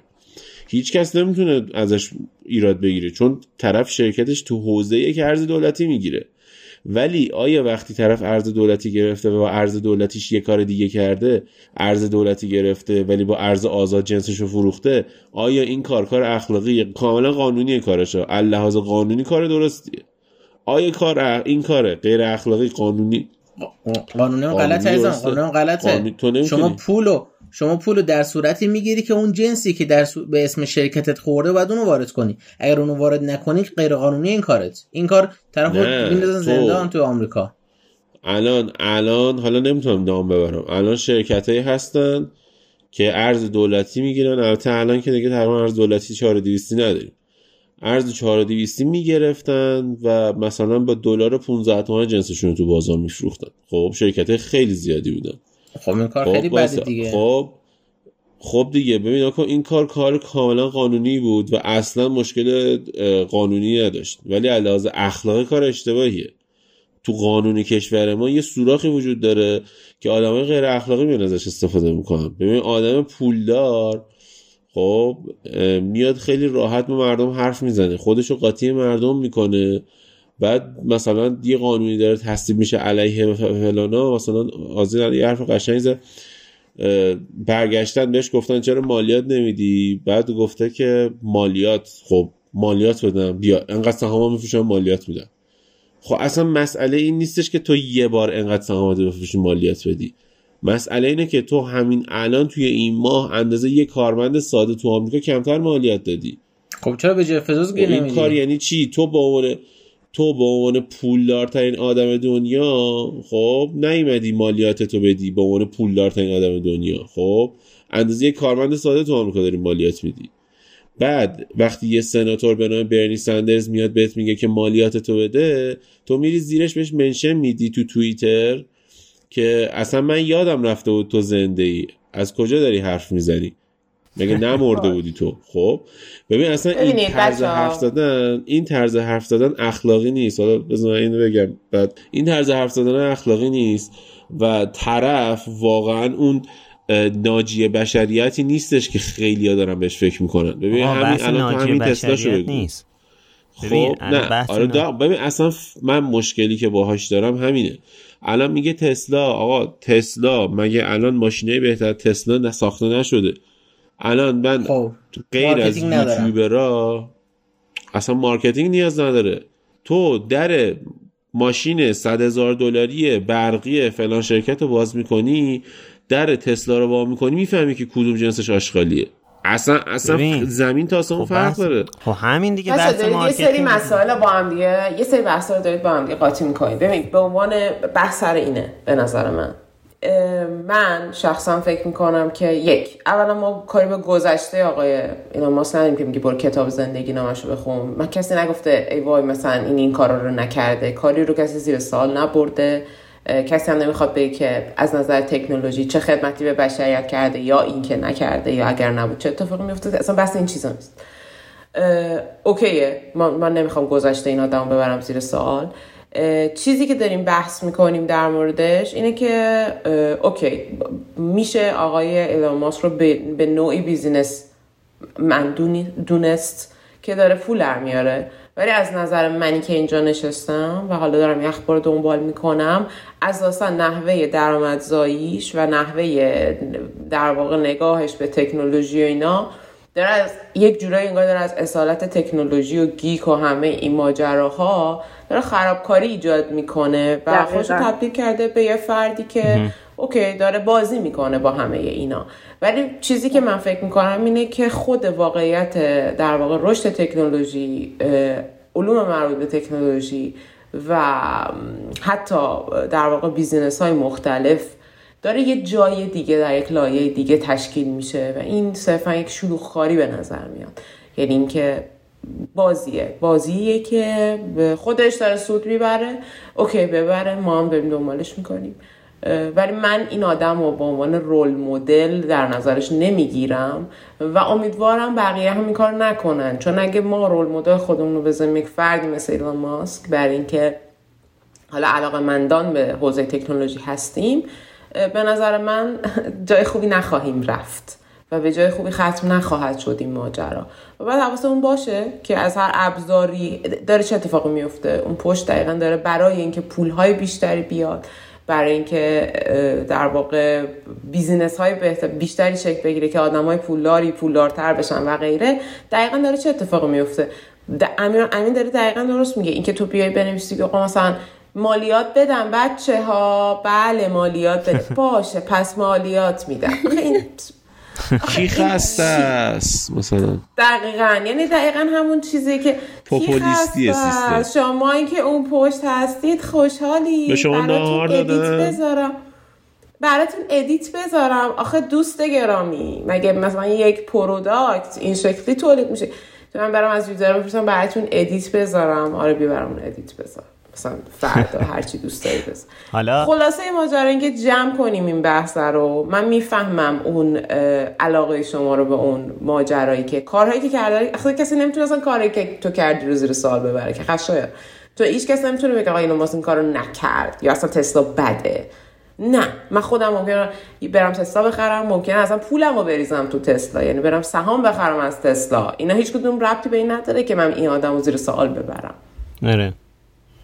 Speaker 2: هیچ کس نمی‌تونه ازش ایراد بگیره چون طرف شرکتش تو حوزه که ارز دولتی می‌گیره. ولی آیا وقتی طرف ارز دولتی گرفته و با ارز دولتیش یه کار دیگه کرده ارز دولتی گرفته ولی با ارز آزاد جنسش رو فروخته آیا این کار کار اخلاقی کاملا قانونی کارشه؟ لحاظ قانونی کار درستیه. آیا کار این کاره غیر اخلاقی قانونی؟
Speaker 5: قانونی غلطه. قانونی غلطه.
Speaker 2: قانونی- نمی‌تونی.
Speaker 5: شما پولو شما پولو در صورتی می‌گیری که اون جنسی که در سو- به اسم شرکتت خورده باید اونو وارد کنی. اگر اونو وارد نکنی غیر قانونی این کارت. این کار طرف میندازن
Speaker 2: تو-
Speaker 5: زندان تو آمریکا.
Speaker 2: الان الان حالا نمی‌تونم نام ببرم. الان شرکت هایی هستن که ارز دولتی می‌گیرن. البته الان که دیگه تقریبا ارز دولتی 4200 نداریم. ارز 4200 می‌گرفتن و مثلا با دلار 15 تومن جنسشون رو تو بازار میفروختن. خب شرکت خیلی زیادی بودن.
Speaker 5: خب این کار
Speaker 2: خب
Speaker 5: خیلی بده. دیگه.
Speaker 2: خب خب دیگه. ببین آقا این کار کار کاملا قانونی بود و اصلا مشکل قانونی نداشت. ولی علاوه اخلاقی کار اشتباهیه. تو قانون کشور ما یه سوراخی وجود داره که آدمای غیر اخلاقی میان ازش استفاده می‌کنن. ببین آدم پولدار خب میاد خیلی راحت با مردم حرف می‌زنه. خودشو قاطی مردم می‌کنه. بعد مثلا یه قانونی داره تصدیب میشه علیه فلانا مثلا آزین یه حرف قشنگ زد. برگشتن بهش گفتن چرا مالیات نمیدی؟ بعد گفته که مالیات خب مالیات بدم. بیا انقدر سهام میفروشم مالیات میدم. خب اصلا مسئله این نیستش که تو یه بار انقدر سهامات بفروشی مالیات بدی. مسئله اینه که تو همین الان توی این ماه اندازه یه کارمند ساده تو آمریکا کمتر مالیات دادی.
Speaker 5: خب چرا به جف گیر
Speaker 2: این کار یعنی چی؟ تو به عنوان تو به عنوان پولدارترین آدم دنیا خب نیومدی مالیات تو بدی به عنوان پولدارترین آدم دنیا خب؟ اندازه یه کارمند ساده تو آمریکا داری مالیات میدی. بعد وقتی یه سناتور به نام برنی ساندرز میاد بهت میگه که مالیات تو بده تو میری زیرش بهش منشن میدی تو توییتر که اصلا من یادم رفته بود تو زنده ای از کجا داری حرف می‌زنی؟ مگه نمرده بودی تو؟ خب. ببین اصلا این طرز. حرف زدن این طرز حرف زدن اخلاقی نیست. حالا بذار اینو بگم. بعد این طرز حرف زدن اخلاقی نیست و طرف واقعا اون ناجی بشریتی نیستش که خیلیا دارن بهش فکر می‌کنن. ببین همین الان همین بگو.
Speaker 1: نیست.
Speaker 2: خب نه. آره دا- ببین اصلا من مشکلی که باهاش دارم همینه. الان میگه تسلا. آقا تسلا. مگه الان ماشینه بهتر تسلا ساخته نشده؟ الان من
Speaker 5: خب
Speaker 2: غیر از
Speaker 5: marketing. YouTuber
Speaker 2: ا اصلا marketing نیاز نداره. تو در ماشین صد هزار دلاری برقی فلان شرکت رو باز می‌کنی در تسلا رو وا می‌کنی می‌فهمی که کدوم جنسش آشغالیه. اصلا اصلا
Speaker 1: ببین،
Speaker 2: زمین تا آسمون
Speaker 1: خب
Speaker 2: فرق داره.
Speaker 1: خب همین دیگه بحث
Speaker 4: دارید یه
Speaker 1: marketing.
Speaker 4: سری مسائل با هم دیگه یه سری بحثا رو دارید با هم دیگه قاطی می‌کنید. ببین به عنوان بحث سر اینه به نظر من. من شخصا فکر می‌کنم که یک اولا ما کاری به گذشته آقای اینا ما نداریم که میگه برو کتاب زندگی نامش رو بخون. من کسی نگفته ای وای مثلا این این کارا رو نکرده. کاری رو کسی زیر سوال نبرده. کسی هم نمی‌خواد بگه که از نظر تکنولوژی چه خدمتی به بشریت کرده یا این که نکرده یا اگر نبود چه اتفاقی میفته اصلا بحث این چیزا نیست. اوکیه. من, من نمی‌خوام گذشته این آدم ببرم زیر سوال. چیزی که داریم بحث می‌کنیم در موردش اینه که okay میشه آقای ایلان ماسک رو به, به نوعی businessman دونست که داره در میاره. ولی از نظر منی که اینجا نشستم و حالا دارم یه اخبار دنبال می‌کنم اساسا نحوه درآمدزاییش و نحوه در واقع نگاهش به تکنولوژی و اینا داره از یک جورایی انگار داره از اصالت تکنولوژی و geek و همه این ماجراها داره خرابکاری ایجاد می‌کنه و. خودش رو تبدیل کرده به یه فردی که okay داره بازی می‌کنه با همه اینا ولی چیزی که من فکر می‌کنم اینه که خود واقعیت در واقع رشد تکنولوژی علوم مربوط به تکنولوژی و حتی در واقع business های مختلف داره یه جای دیگه در یک لایه دیگه تشکیل میشه و این صرفا یک شلوغکاری به نظر میاد. یعنی اینکه بازیه. بازیه که خودش داره سود می‌بره. اوکی ببره ما هم داریم دنبالش می‌کنیم. ولی من این آدم رو به عنوان رول مدل در نظرش نمی‌گیرم و امیدوارم بقیه هم این کار نکنن. چون اگه ما رول مدل خودمون رو بذاریم یک فردی مثل ایلان ماسک بر اینکه حالا علاقه مندان به حوزه تکنولوژی هستیم به نظر من جای خوبی نخواهیم رفت و به جای خوبی ختم نخواهد شد این ماجرا. و بعد حواسمون باشه که از هر ابزاری داره چه اتفاقی میفته؟ اون پشت دقیقا داره برای اینکه پولهای بیشتری بیاد برای اینکه در واقع بیزینس های بیشتری شکل بگیره که آدم های پولداری پولدارتر بشن و غیره دقیقا داره چه اتفاقی میفته؟ امیر امین داره دقیقا درست میگه. اینکه تو بیای بنویسی که مثلا مالیات بدم بچه ها. بله مالیات بده باشه پس مالیات میدم. این
Speaker 2: کی خسته است؟ مثلا
Speaker 4: دقیقا. یعنی دقیقا همون چیزی که خسته
Speaker 2: سیستم.
Speaker 4: شما این که اون پشت هستید خوشحالی.
Speaker 2: به شما
Speaker 4: ادیت
Speaker 2: دادن؟
Speaker 4: بذارم. براتون ادیت بذارم. آخه دوست گرامی. مگه مثلا یک پروداکت این شکلی تولید میشه؟ تو من برم از یوزر بپرسم براتون ادیت بذارم. آره بیبرم اون ادیت بذارم مثلا فردا هرچی دوست داری بذار
Speaker 1: حالا
Speaker 4: خلاصه ماجرا اینکه جمع کنیم این بحث رو من می‌فهمم اون علاقه شما رو به اون ماجرایی که کارهایی که کرده اصلا کسی نمی‌تونه اصلا کاری که تو کردی رو زیر سوال ببره که خشایا تو هیچ کس نمی‌تونه بگه آقا اینو واسه این کارو نکرد یا اصلا تسلا بده. نه من خودم ممکنه برم تسلا بخرم ممکنه اصلا پولم رو بریزم تو تسلا. یعنی برم سهام بخرم از تسلا. اینا هیچ کدوم ربطی به این نداره که من این آدم رو زیر سوال ببرم.
Speaker 1: آره.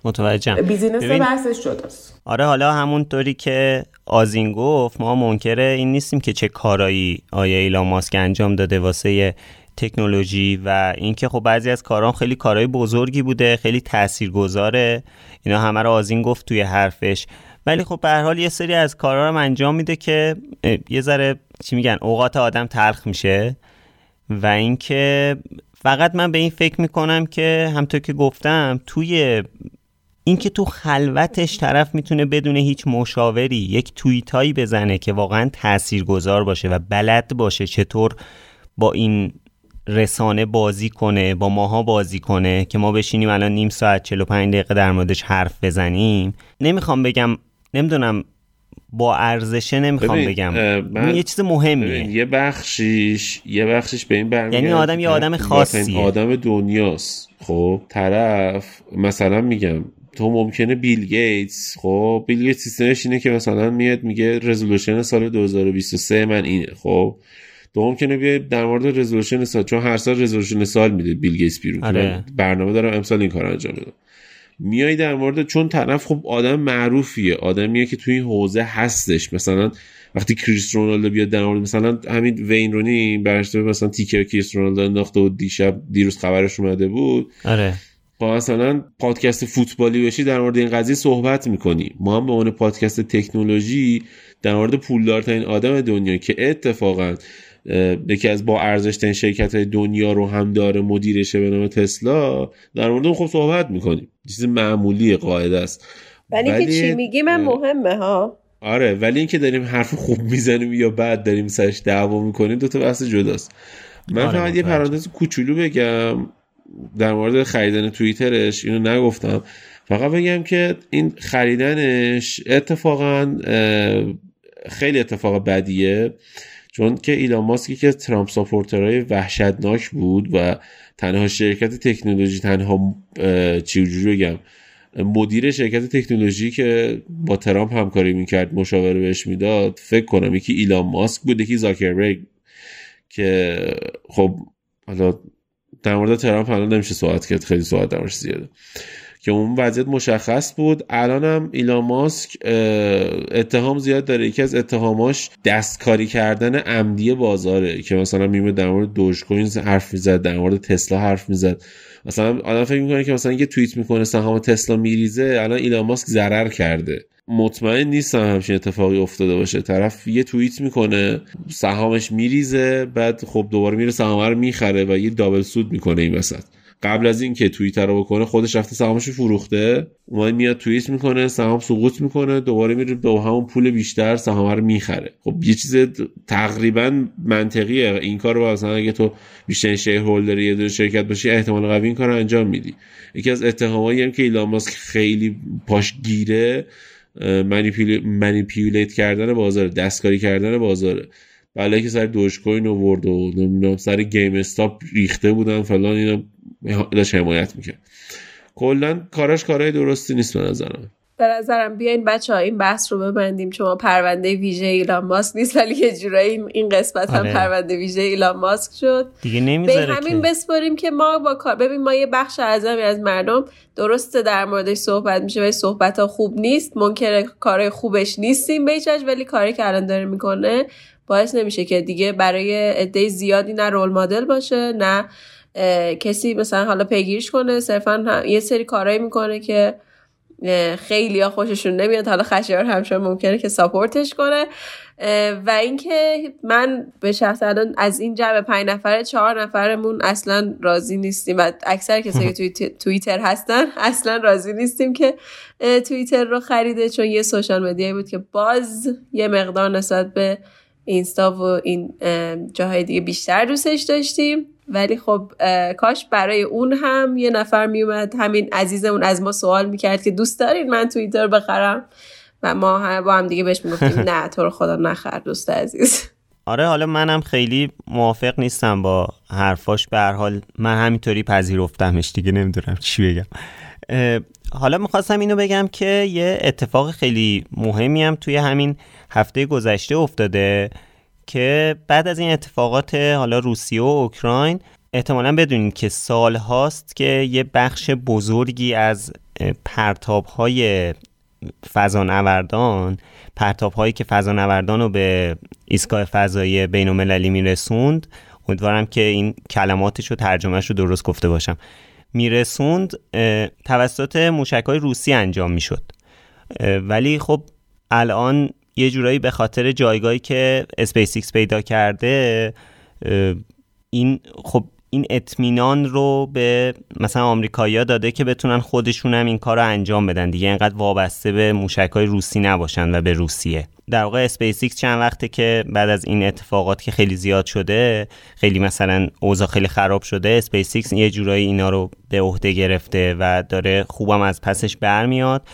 Speaker 1: متوجهم.
Speaker 4: بیزینس
Speaker 1: ببین،
Speaker 4: بحثش جداست.
Speaker 1: آره حالا همونطوری که آزین گفت ما منکر این نیستیم که چه کارایی آیا ایلان ماسک انجام داده واسه تکنولوژی و اینکه خب بعضی از کارام خیلی کارهای بزرگی بوده خیلی تاثیرگذاره. اینا همه رو آزین گفت توی حرفش. ولی خب به حال یه سری از کارا رو انجام میده که یه ذره چی میگن اوقات آدم تلخ میشه. و اینکه فقط من به این فکر می‌کنم که همطور که گفتم توی اینکه تو خلوتش طرف می‌تونه بدون هیچ مشاوری یک توییت هایی بزنه که واقعا تاثیرگذار باشه و بلد باشه چطور با این رسانه بازی کنه با ماها بازی کنه که ما بشینیم الان نیم ساعت 45 دقیقه در موردش حرف بزنیم. نمی‌خوام بگم نمی‌دونم با ارزشه نمی‌خوام بگم. من یه چیز مهمیه.
Speaker 2: یه بخشیش یه بخشیش به این برمیگرده
Speaker 1: یعنی آدم یه آدم خاصیه.
Speaker 2: آدم دنیاست. خب طرف مثلا میگم تو ممکنه بیل گیتس. خب بیل گیتس سیستمش اینه که مثلا میاد میگه resolution سال 2023 من اینه. خب تو ممکنه بیای در مورد resolution سال چون هر سال resolution سال میده بیل گیتس بیرون.
Speaker 1: آره.
Speaker 2: برنامه دارم امسال این کار انجام بدم میای در مورد چون طرف خب آدم معروفیه. آدمیه که توی این حوزه هستش. مثلا وقتی کریس رونالدو بیاد در مورد مثلا همین وین رونی برشته مثلا تیکر کریس رونالدو انداخته و دیشب دیروز خبرش اومده بود.
Speaker 1: آره.
Speaker 2: با مثلا پادکست فوتبالی بشی در مورد این قضیه صحبت می‌کنی. ما هم به عنوان پادکست تکنولوژی در مورد پولدارترین آدم دنیا که اتفاقا یکی از با ارزشترین شرکت های دنیا رو هم داره مدیرشه به نام تسلا در مورد خب صحبت می‌کنیم. چیز معمولی قاعده است.
Speaker 3: ولی, که چی میگی من مهمه ها.
Speaker 2: آره ولی اینکه داریم حرف خوب می‌زنیم یا بعد داریم سرش دعوا می‌کنیم دو تا بحث جداست. من آره فقط یه پرانتز کوچولو بگم. در مورد خریدن توییترش اینو نگفتم. فقط بگم که این خریدنش اتفاقا خیلی اتفاق بدیه. چون که ایلان ماسکی که ترامپ ساپورترهای وحشتناک بود و تنها شرکت تکنولوژی تنها چی بگم مدیر شرکت تکنولوژی که با ترامپ همکاری می‌کرد مشاوره بهش می‌داد فکر کنم یکی ایلان ماسک بود یکی زاکربرگ که خب حالا در مورد ترامپ الان نمیشه صحبت کرد خیلی صحبت درش زیاده که اون وضعیت مشخص بود. الان هم ایلان ماسک اتهام زیاد داره. یکی از اتهاماش دستکاری کردن عمدی بازاره که مثلا میمه در مورد دوج کوین حرف می‌زد در مورد تسلا حرف می‌زد. مثلا آدم فکر می‌کنه که مثلا یه توییت می‌کنه سهام تسلا میریزه الان ایلان ماسک ضرر کرده. مطمئن نیستم همچین اتفاقی افتاده باشه. طرف یه توییت می‌کنه سهامش میریزه بعد خب دوباره میره سهام رو می‌خره و یه دابل سود می‌کنه این وسط. قبل از اینکه توییتر رو بکنه خودش رفته سهامش فروخته. اومد میاد توییت می‌کنه سهام سقوط می‌کنه دوباره میره به همون پول بیشتر سهام رو می‌خره. خب یه چیز تقریبا منطقیه. این کار رو مثلا اگه تو بیشتر شیر هولدر یه دو شرکت باشی احتمال قوی این کار انجام میدی. یکی از اتهامایی هم که ایلان ماسک خیلی پاش گیره منیپیولیت کردن بازار دستکاری کردن بازاره بله که سر دوش کوین آورد و نمی‌دونم سر گیم استاپ ریخته بودن فلان اینا داشت حمایت می‌کرد. کلا کاراش کارهای درستی نیست به نظرم.
Speaker 3: به نظرم بیاین بچه ها این بحث رو ببندیم. چون پرونده ویژه ایلان ماسک نیست ولی یه جورایی این قسمت هم آره. پرونده ویژه ایلان ماسک شد.
Speaker 1: دیگه نمی‌ذاره
Speaker 3: به همین بسپاریم که ما با کار ببین ما یه بخش اعظمی از مردم درسته در موردش صحبت میشه ولی صحبت ها خوب نیست. ممکنه کارهای خوبش نیستیم به ولی کاری که الان داره می‌کنه باعث نمیشه که دیگه برای عده زیادی نه رول مدل باشه نه کسی مثلا حالا پیگیرش کنه. صرفا یه سری کارهایی می‌کنه که خیلی ها خوششون نمیاد. حالا خشیار همچنان ممکنه که ساپورتش کنه. و اینکه من به شخص الان از این جمع پنج نفره چهار نفرمون اصلا راضی نیستیم. و اکثر کسایی که توی توییتر هستن اصلا راضی نیستیم که توییتر رو خریده. چون یه سوشال مدیایی بود که باز یه مقدار نسبت به اینستا و این جاهای دیگه بیشتر دوستش داشتیم. ولی خب کاش برای اون هم یه نفر میومد همین عزیزمون از ما سوال می‌کرد که دوست دارین من توییتر بخرم؟ و ما هم با هم دیگه بهش می‌گفتیم نه تو رو خدا نخر دوست عزیز.
Speaker 1: آره حالا منم خیلی موافق نیستم با حرفاش. به هر حال من همینطوری پذیرفتمش دیگه نمی‌دونم چی بگم. حالا می‌خواستم اینو بگم که یه اتفاق خیلی مهمی هم توی همین هفته گذشته افتاده. که بعد از این اتفاقات حالا روسیه و اوکراین احتمالا بدونید که سال هاست که یه بخش بزرگی از پرتاب های فضانوردان پرتاب هایی که فضانوردان رو به ایستگاه فضایی بین المللی میرسوند امیدوارم که این کلماتش و ترجمهش رو درست گفته باشم میرسوند توسط موشک های روسی انجام می‌شد. ولی خب الان یه جورایی به خاطر جایگاهی که اسپیس ایکس پیدا کرده این خب این اطمینان رو به مثلا آمریکایی‌ها داده که بتونن خودشون هم این کار رو انجام بدن دیگه. اینقدر وابسته به موشک های روسی نباشن و به روسیه. در واقع اسپیس ایکس چند وقته که بعد از این اتفاقات که خیلی زیاد شده خیلی مثلا اوضاع خیلی خراب شده اسپیس ایکس یه جورایی اینا رو به عهده گرفته و داره خوبم از پسش برمیاد.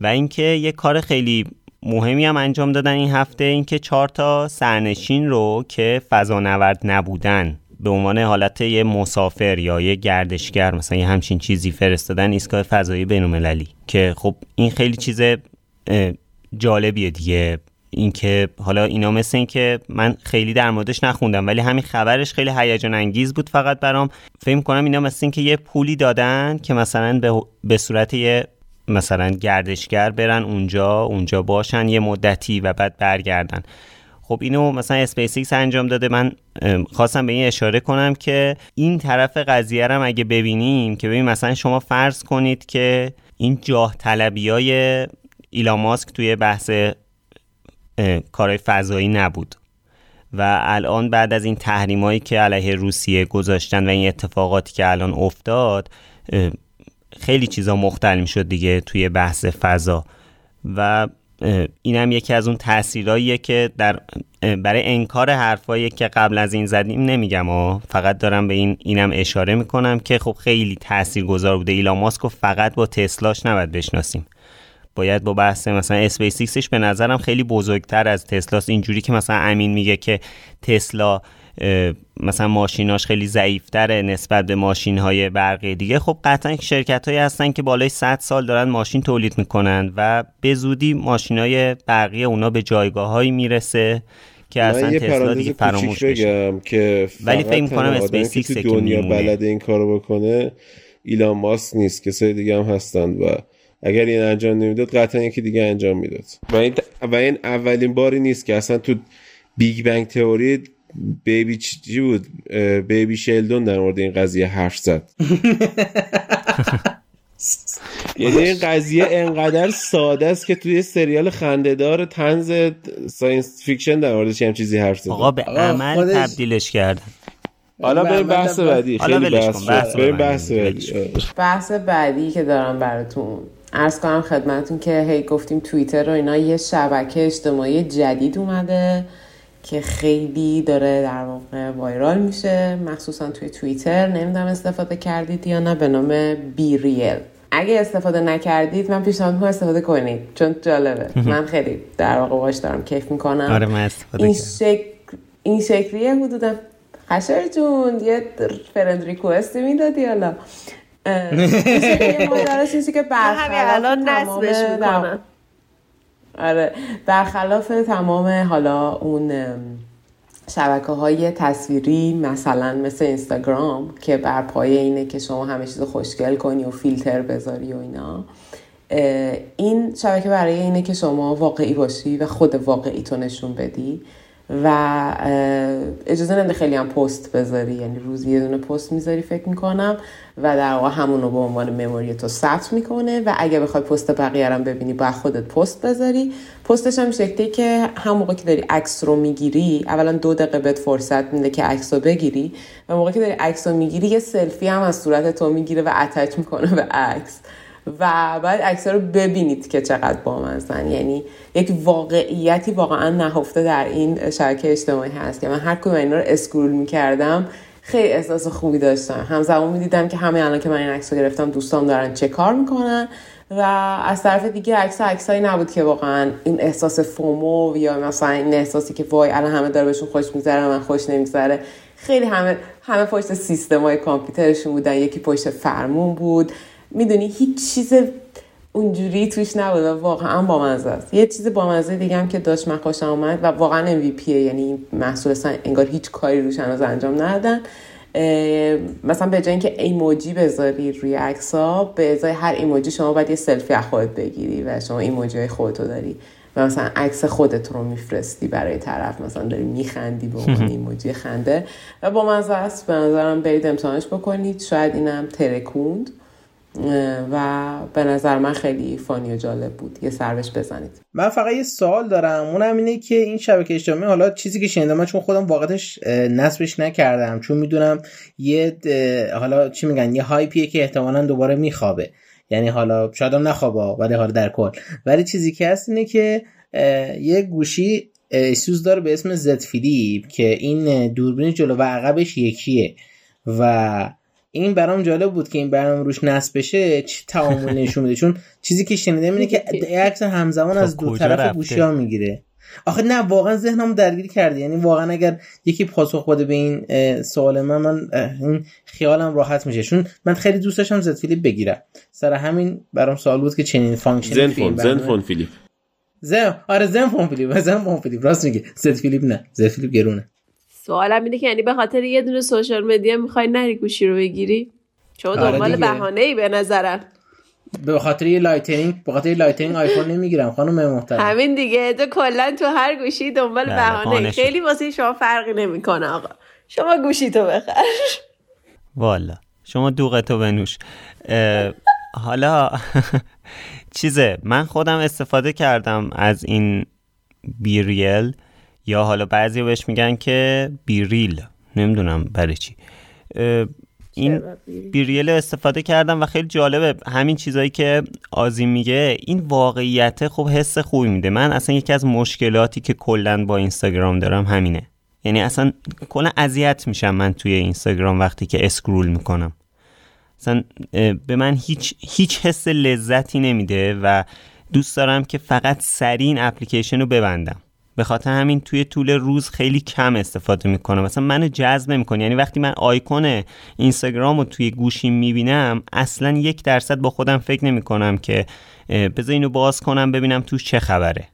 Speaker 1: و اینکه یه کار خیلی مهمی هم انجام دادن این هفته اینکه چهار تا سرنشین رو که فضانورد نبودن به عنوان حالت یه مسافر یا یه گردشگر مثلا یه همچین چیزی فرستادن ایستگاه فضایی بین‌المللی. که خب این خیلی چیز جالبیه دیگه. اینکه حالا اینا مثل این که من خیلی در موردش نخوندم ولی همین خبرش خیلی هیجان انگیز بود فقط برام. فکر کنم اینا مثل این که یه پولی دادن که مثلا به, به صورت یه مثلا گردشگر برن اونجا اونجا باشن یه مدتی و بعد برگردن. خب اینو مثلا اسپیس انجام داده. من خواستم به این اشاره کنم که این طرف قضیه رو اگه ببینیم که ببین مثلا شما فرض کنید که این جاه طلبی های ایلان ماسک توی بحث کارهای فضایی نبود و الان بعد از این تحریمایی که علیه روسیه گذاشتن و این اتفاقاتی که الان افتاد خیلی چیزا مختل شد دیگه توی بحث فضا. و اینم یکی از اون تاثیراییه که در برای انکار حرفایی که قبل از این زدیم نمیگم و فقط دارم به این اینم اشاره می‌کنم که خب خیلی تاثیرگذار بوده. ایلان ماسک فقط با تسلاش نباید بشناسیم. باید با بحث مثلا اسپیس به نظرم خیلی بزرگتر از تسلاست. اینجوری که مثلا امین میگه که تسلا مثلا ماشیناش خیلی ضعیفتره نسبت به ماشین های برقی دیگه. خب قطعا شرکت هایی هستن که بالای 100 سال دارن ماشین تولید می‌کنن و به زودی ماشین های برقی اونا به جایگاه هایی می‌رسه که اصلا تسلا دیگه فراموش بگم
Speaker 2: که
Speaker 1: ولی فکر می‌کنم اسپیس
Speaker 2: که دنیا بلد این کارو بکنه ایلان ماسک نیست کسای دیگه هم هستند و اگر این انجام نمی‌داد قطعا یکی دیگه انجام می‌داد. و این, و این اولین باری نیست که اصلا تو Big Bang Theory baby چی بود؟ baby Sheldon در مورد این قضیه حرف زد. یعنی این قضیه انقدر ساده است که توی سریال خندهدار طنز science fiction در موردش هم چیزی حرف زد.
Speaker 1: آقا به عمل تبدیلش کردن.
Speaker 2: حالا بریم بحث بعدی. خیلی بحث بحث بعدی
Speaker 4: بحث بعدی. که دارم براتون ارز کنم خدمتون که هی گفتیم توییتر رو اینا یه شبکه اجتماعی جدید اومده. که خیلی داره در واقع وایرال میشه. مخصوصا توی توییتر. نمی‌دونم استفاده کردید یا نه. به نام بی ریل اگه استفاده نکردید من پیشنهاد می‌کنم استفاده کنید. چون جالبه. من خیلی در واقع باش دارم کیف می‌کنم.
Speaker 1: آره من استفاده
Speaker 4: این شکل این شکلیه حدودا. خشر جون یه فرند ریکوستی می‌دادی حالا. این چیزی که برخلاف
Speaker 3: الان نصبش می‌کنم.
Speaker 4: آره. برخلاف تمام حالا اون شبکه های تصویری مثلا مثل اینستاگرام که بر پایه اینه که شما همه چیز خوشگل کنی و فیلتر بذاری و اینا این شبکه برای اینه که شما واقعی باشی و خود واقعی تو نشون بدی و اجازه نده خیلی هم پست بذاری. یعنی روزی یه دونه پست می‌ذاری فکر می‌کنم. و در واقع همون رو به عنوان مموری تو ثبت می‌کنه و اگه بخوای پست بقیه هم ببینی با خودت پست بذاری. پستش هم شکلی که هم موقع که داری عکس رو می‌گیری اولا دو دقیقه بهت فرصت میده که عکس رو بگیری و موقع که داری عکس رو می‌گیری یه سلفی هم از صورت تو می‌گیره و اتچ می‌کنه به عکس. و بعد عکس رو ببینید که چقدر بامزن یعنی یک واقعیتی واقعا نهفته در این شبکه اجتماعی هست که من هر کدوم اینا رو اسکرول می‌کردم. خیلی احساس خوبی داشتم. همزمان می‌دیدم که همه الان که من این عکس رو گرفتم دوستان دارن چه کار می‌کنن. و از طرف دیگه عکس عکسایی نبود که واقعا این احساس فومو یا مثلا این احساسی که وای الان همه داره بهشون خوش میگذره من خوش نمیگذره. خیلی همه همه پشت سیستم های کامپیوترشون بودن. یکی پشت فرمون بود. می‌دونی هیچ چیز اونجوری توش نبود و واقعا بامزه است. یه چیز بامزه دیگه هم که داشت من خوشم آمد و واقعا MVP یعنی محصول اصلا انگار هیچ کاری روش هنوز انجام ندادن. مثلا به جای اینکه ایموجی بذاری روی عکس ها به ازای هر ایموجی شما باید یه سلفی از خودت بگیری و شما ایموجی های خودتو داری و مثلا عکس خودت رو میفرستی برای طرف. مثلا داری میخندی به عنوان ایموجی خنده. و با مزه است. به نظرم برید امتحانش بکنید. شاید اینم ترکوند. و به نظر من خیلی فانی و جالب بود. یه سرش بزنید.
Speaker 5: من فقط یه سوال دارم. اونم اینه که این شبکه اجتماعی حالا چیزی که شنیدم من چون خودم واقعتش نصبش نکردم. چون می‌دونم یه حالا چی میگن یه هایپیه که احتمالا دوباره میخوابه. یعنی حالا شاید هم نخوابه ولی حالا در کل. ولی چیزی که هست اینه که یه گوشی ایسوس داره به اسم Z Flip که این دوربین جلو و عقبش یکیه. و این برام جالب بود که این برنامه روش نصب بشه چه تعامل نشون میده. چون چیزی که شنیدم اینه که عکس همزمان از دو طرف گوشی ها می‌گیره. آخه نه واقعا ذهنم درگیر کرده. یعنی واقعا اگر یکی پاسخ بده به این سوال من من این خیالم راحت میشه. چون من خیلی دوست داشتم Z Flip بگیرم. سر همین برام سوال بود که چنین
Speaker 2: function Zenfone Zenfone Flip.
Speaker 5: Zen آره Zenfone Flip. Zenfone Flip. راست میگه. Z Flip نه. Z Flip گرونه.
Speaker 3: سوالم اینه که یعنی به خاطر یه دونه social media می‌خوای نری گوشی رو بگیری؟ چون دنبال بهانه ای به نظرم.
Speaker 5: به خاطر یه Lightning به خاطر Lightning آیفون نمی‌گیرم خانم محترم.
Speaker 3: همین دیگه تو کلا تو هر گوشی دنبال بهانه خیلی واسه شما فرقی نمی‌کنه آقا. شما گوشی تو بخر.
Speaker 1: والا. شما دوغتو بنوش. حالا چیزه من خودم استفاده کردم از این بیریل. یا حالا بعضی بهش میگن که بیریل نمی‌دونم برای چی. این بیریل؟ استفاده کردم و خیلی جالبه. همین چیزایی که آزیم میگه این واقعیت خب حس خوبی میده. من اصلا یکی از مشکلاتی که کلا با اینستاگرام دارم همینه. یعنی اصلا کلا اذیت میشم من توی اینستاگرام وقتی که اسکرول می‌کنم. اصلا به من هیچ هیچ حس لذتی نمیده و دوست دارم که فقط سریع این اپلیکیشن رو ببندم. به خاطر همین توی طول روز خیلی کم استفاده می‌کنم. مثلا منو جذب نمی‌کنه یعنی وقتی من آیکون اینستاگرام رو توی گوشیم می‌بینم اصلا یک درصد با خودم فکر نمی‌کنم که بذار اینو باز کنم ببینم توش چه خبره.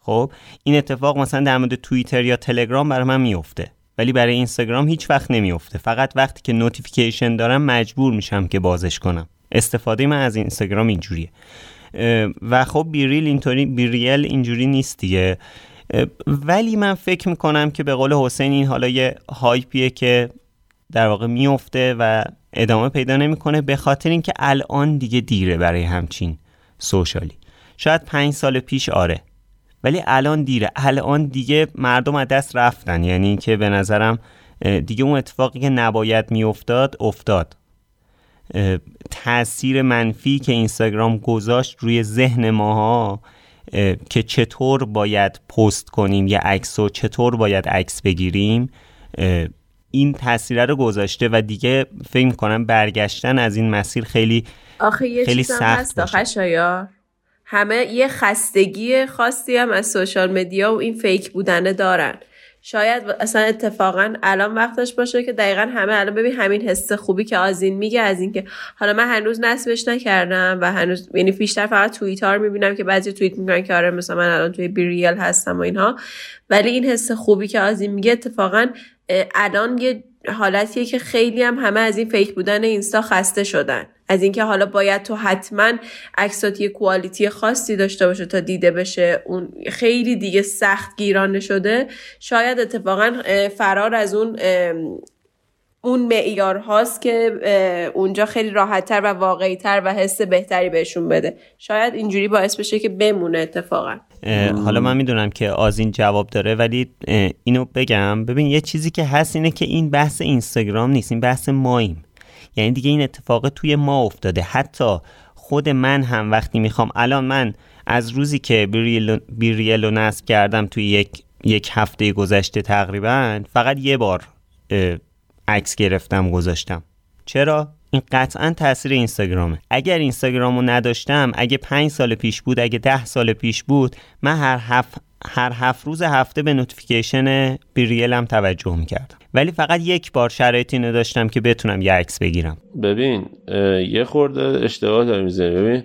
Speaker 1: خب این اتفاق مثلا در مورد توییتر یا تلگرام برای من میفته ولی برای اینستاگرام هیچ وقت نمیفته فقط وقتی که notification دارم مجبور میشم که بازش کنم. استفاده من از اینستاگرام اینجوریه. و خب BeReal اینطوری BeReal اینجوری نیست دیگه. ولی من فکر می‌کنم که به قول حسین این حالا یه hype یه که در واقع میفته و ادامه پیدا نمی‌کنه به خاطر اینکه الان دیگه دیره برای همچین social ی. شاید پنج سال پیش آره. ولی الان دیره. الان دیگه مردم از دست رفتن. یعنی که به نظرم دیگه اون اتفاقی که نباید میافتاد افتاد. تاثیر منفی که اینستاگرام گذاشت روی ذهن ماها که چطور باید پست کنیم یه عکس و چطور باید عکس بگیریم این تاثیر رو گذاشته و دیگه فکر کنم برگشتن از این مسیر خیلی
Speaker 3: آخه یه
Speaker 1: خیلی
Speaker 3: سخت هست همه یه خستگی خاصی هم از سوشال مدیا و این فیک بودنه دارن. شاید اصلا اتفاقا الان وقتش باشه که دقیقا همه الان ببین همین حس خوبی که آزین میگه از اینکه حالا من هنوز نصبش نکردم و هنوز یعنی بیشتر فقط توییتار می‌بینم که بعضی توییت می‌کنن که آره مثلا من الان توی بیریل هستم و اینها. ولی این حس خوبی که آزین میگه اتفاقا الان یه حالتیه که خیلی هم همه از این فیک بودن اینستا خسته شدن. از اینکه حالا باید تو حتما عکسات یه کوالیتی خاصی داشته باشه تا دیده بشه اون خیلی دیگه سخت گیرانه شده. شاید اتفاقا فرار از اون اون معیار هاست که اونجا خیلی راحتتر و واقعیتر و حس بهتری بهشون بده. شاید اینجوری باعث بشه که بمونه اتفاقا.
Speaker 1: حالا من می‌دونم که آزین جواب داره ولی اینو بگم. ببین یه چیزی که هست اینه که این بحث اینستاگرام نیست این بحث ماییم. یعنی دیگه این اتفاق توی ما افتاده. حتی خود من هم وقتی می‌خوام الان من از روزی که BeReal رو نصب کردم توی یک یک هفته گذشته تقریبا فقط یه بار عکس گرفتم گذاشتم. چرا؟ این قطعا تاثیر اینستاگرامه. اگر اینستاگرامو نداشتم اگه پنج سال پیش بود اگه ده سال پیش بود من هر هفت هر هفت روز هفته به notification BeReal م توجه می‌کردم. ولی فقط یک بار شرایطی نداشتم که بتونم یه عکس بگیرم.
Speaker 2: ببین یه خورده اشتباه داری می‌زنی ببین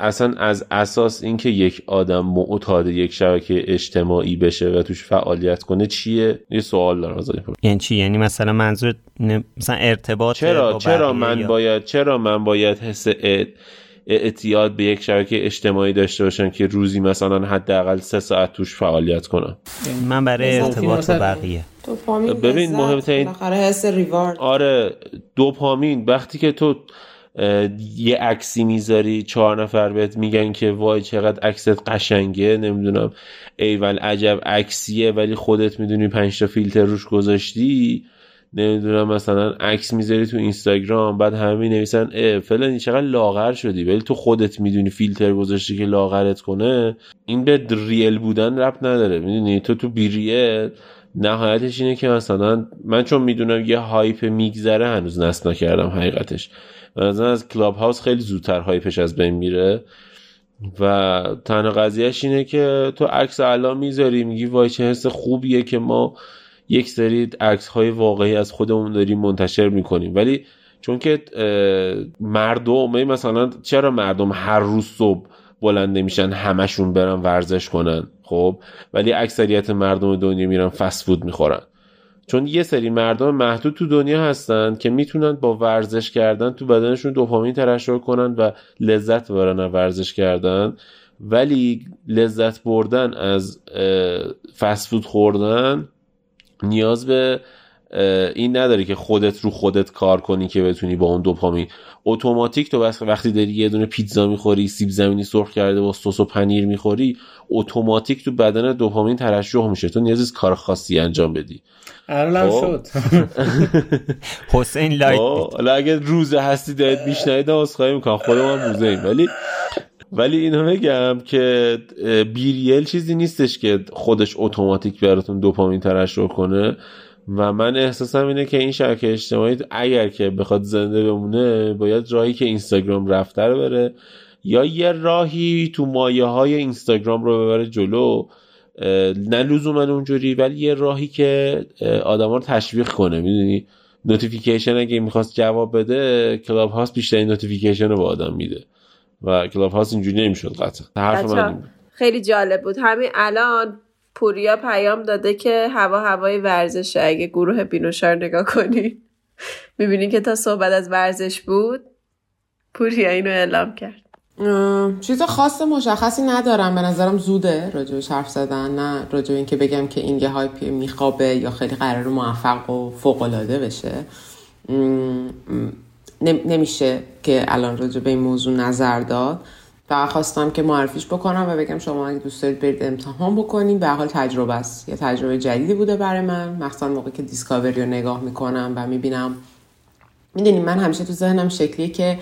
Speaker 2: اصلا از اساس اینکه یک آدم معتاد یک شبکه اجتماعی بشه و توش فعالیت کنه چیه؟ یه سوال دارم ازش
Speaker 1: یعنی چی؟ یعنی مثلا منظور مثلا ارتباط
Speaker 2: چرا؟ چرا من باید چرا من باید حس اعتیاد به یک شبکه اجتماعی داشته باشن که روزی مثلا حداقل سه ساعت توش فعالیت کنم
Speaker 1: من برای ارتباط با بقیه.
Speaker 2: ببین مهمترین
Speaker 4: حس ریوارد.
Speaker 2: آره دوپامین. وقتی که تو یه عکسی می‌ذاری چهار نفر بهت میگن که وای چقدر عکست قشنگه نمی‌دونم ایول عجب عکسیه ولی خودت می‌دونی پنج تا فیلتر روش گذاشتی نمی‌دونم مثلا عکس می‌ذاری تو اینستاگرام بعد همه نویسن اه فلانی چقدر لاغر شدی. ولی تو خودت می‌دونی فیلتر گذاشتی که لاغرت کنه. این به ریل بودن رب نداره می‌دونی؟ تو تو بیریل نهایتش اینه که مثلا من چون می‌دونم یه hype میگذره هنوز نصب نکردم حقیقتش. مثلا از کلاب هاوس خیلی زودتر hype ش از بین میره. و تنها قضیهش اینه که تو عکس الان می‌ذاری میگی وای چه حس خوبیه که ما یک سری عکس های واقعی از خودمون داریم منتشر می‌کنیم. ولی چون که مردم مثلا چرا مردم هر روز صبح بلند نمیشن همشون برن ورزش کنن؟ خب ولی اکثریت مردم دنیا میرن فست فود می‌خورن. چون یه سری مردم محدود تو دنیا هستن که می‌تونن با ورزش کردن تو بدنشون دوپامین ترشح کنن و لذت ببرن ورزش کردن. ولی لذت بردن از فست فود خوردن نیاز به این نداره که خودت رو خودت کار کنی که بتونی با اون دوپامین. اتوماتیک تو بس وقتی داری یه دونه پیتزا می‌خوری سیب زمینی سرخ کرده با سس و پنیر می‌خوری اتوماتیک تو بدن دوپامین ترشح میشه. تو نیازی کار خاصی انجام بدی.
Speaker 5: الان شد.
Speaker 1: حسین لایت
Speaker 2: حالا اگه روزه هستی دارید میشنوید عذرخواهی می‌کنم. خودم روزه ایم ولی ولی اینو بگم که بیریل چیزی نیستش که خودش اتوماتیک براتون دوپامین ترشح کنه. و من احساسم اینه که این شبکه اجتماعی اگر که بخواد زنده بمونه باید راهی که اینستاگرام رفته رو بره یا یه راهی تو مایه های اینستاگرام رو ببره جلو. نه لزوما اونجوری ولی یه راهی که آدما رو تشویق کنه. می‌دونی؟ notification اگه می‌خواست جواب بده کلاب هاوس بیشترین notification رو به آدم میده. و کلاب هاوس اینجوری نمی‌شد قطعا. حرف من
Speaker 3: خیلی جالب بود. همین الان پوریا پیام داده که هوا هوای ورزشه. اگه گروه بینوشار نگاه کنی می‌بینی که تا صحبت از ورزش بود پوریا اینو اعلام کرد.
Speaker 4: چیز خاص مشخصی ندارم. به نظرم زوده راجبش حرف زدن. نه راجب اینکه بگم که این یه هایپ میخوابه یا خیلی قرار موفق و فوقالعاده بشه. نمیشه که الان راجع به این موضوع نظر داد. فقط خواستم که معرفیش بکنم و بگم شما اگه دوست دارید برید امتحان بکنین به حال تجربه است. یه تجربه جدیدی بوده برای من. مخصوصا موقعی که دیسکاوری رو نگاه می‌کنم و می‌بینم. می‌دونیم من همیشه تو ذهنم شکلیه که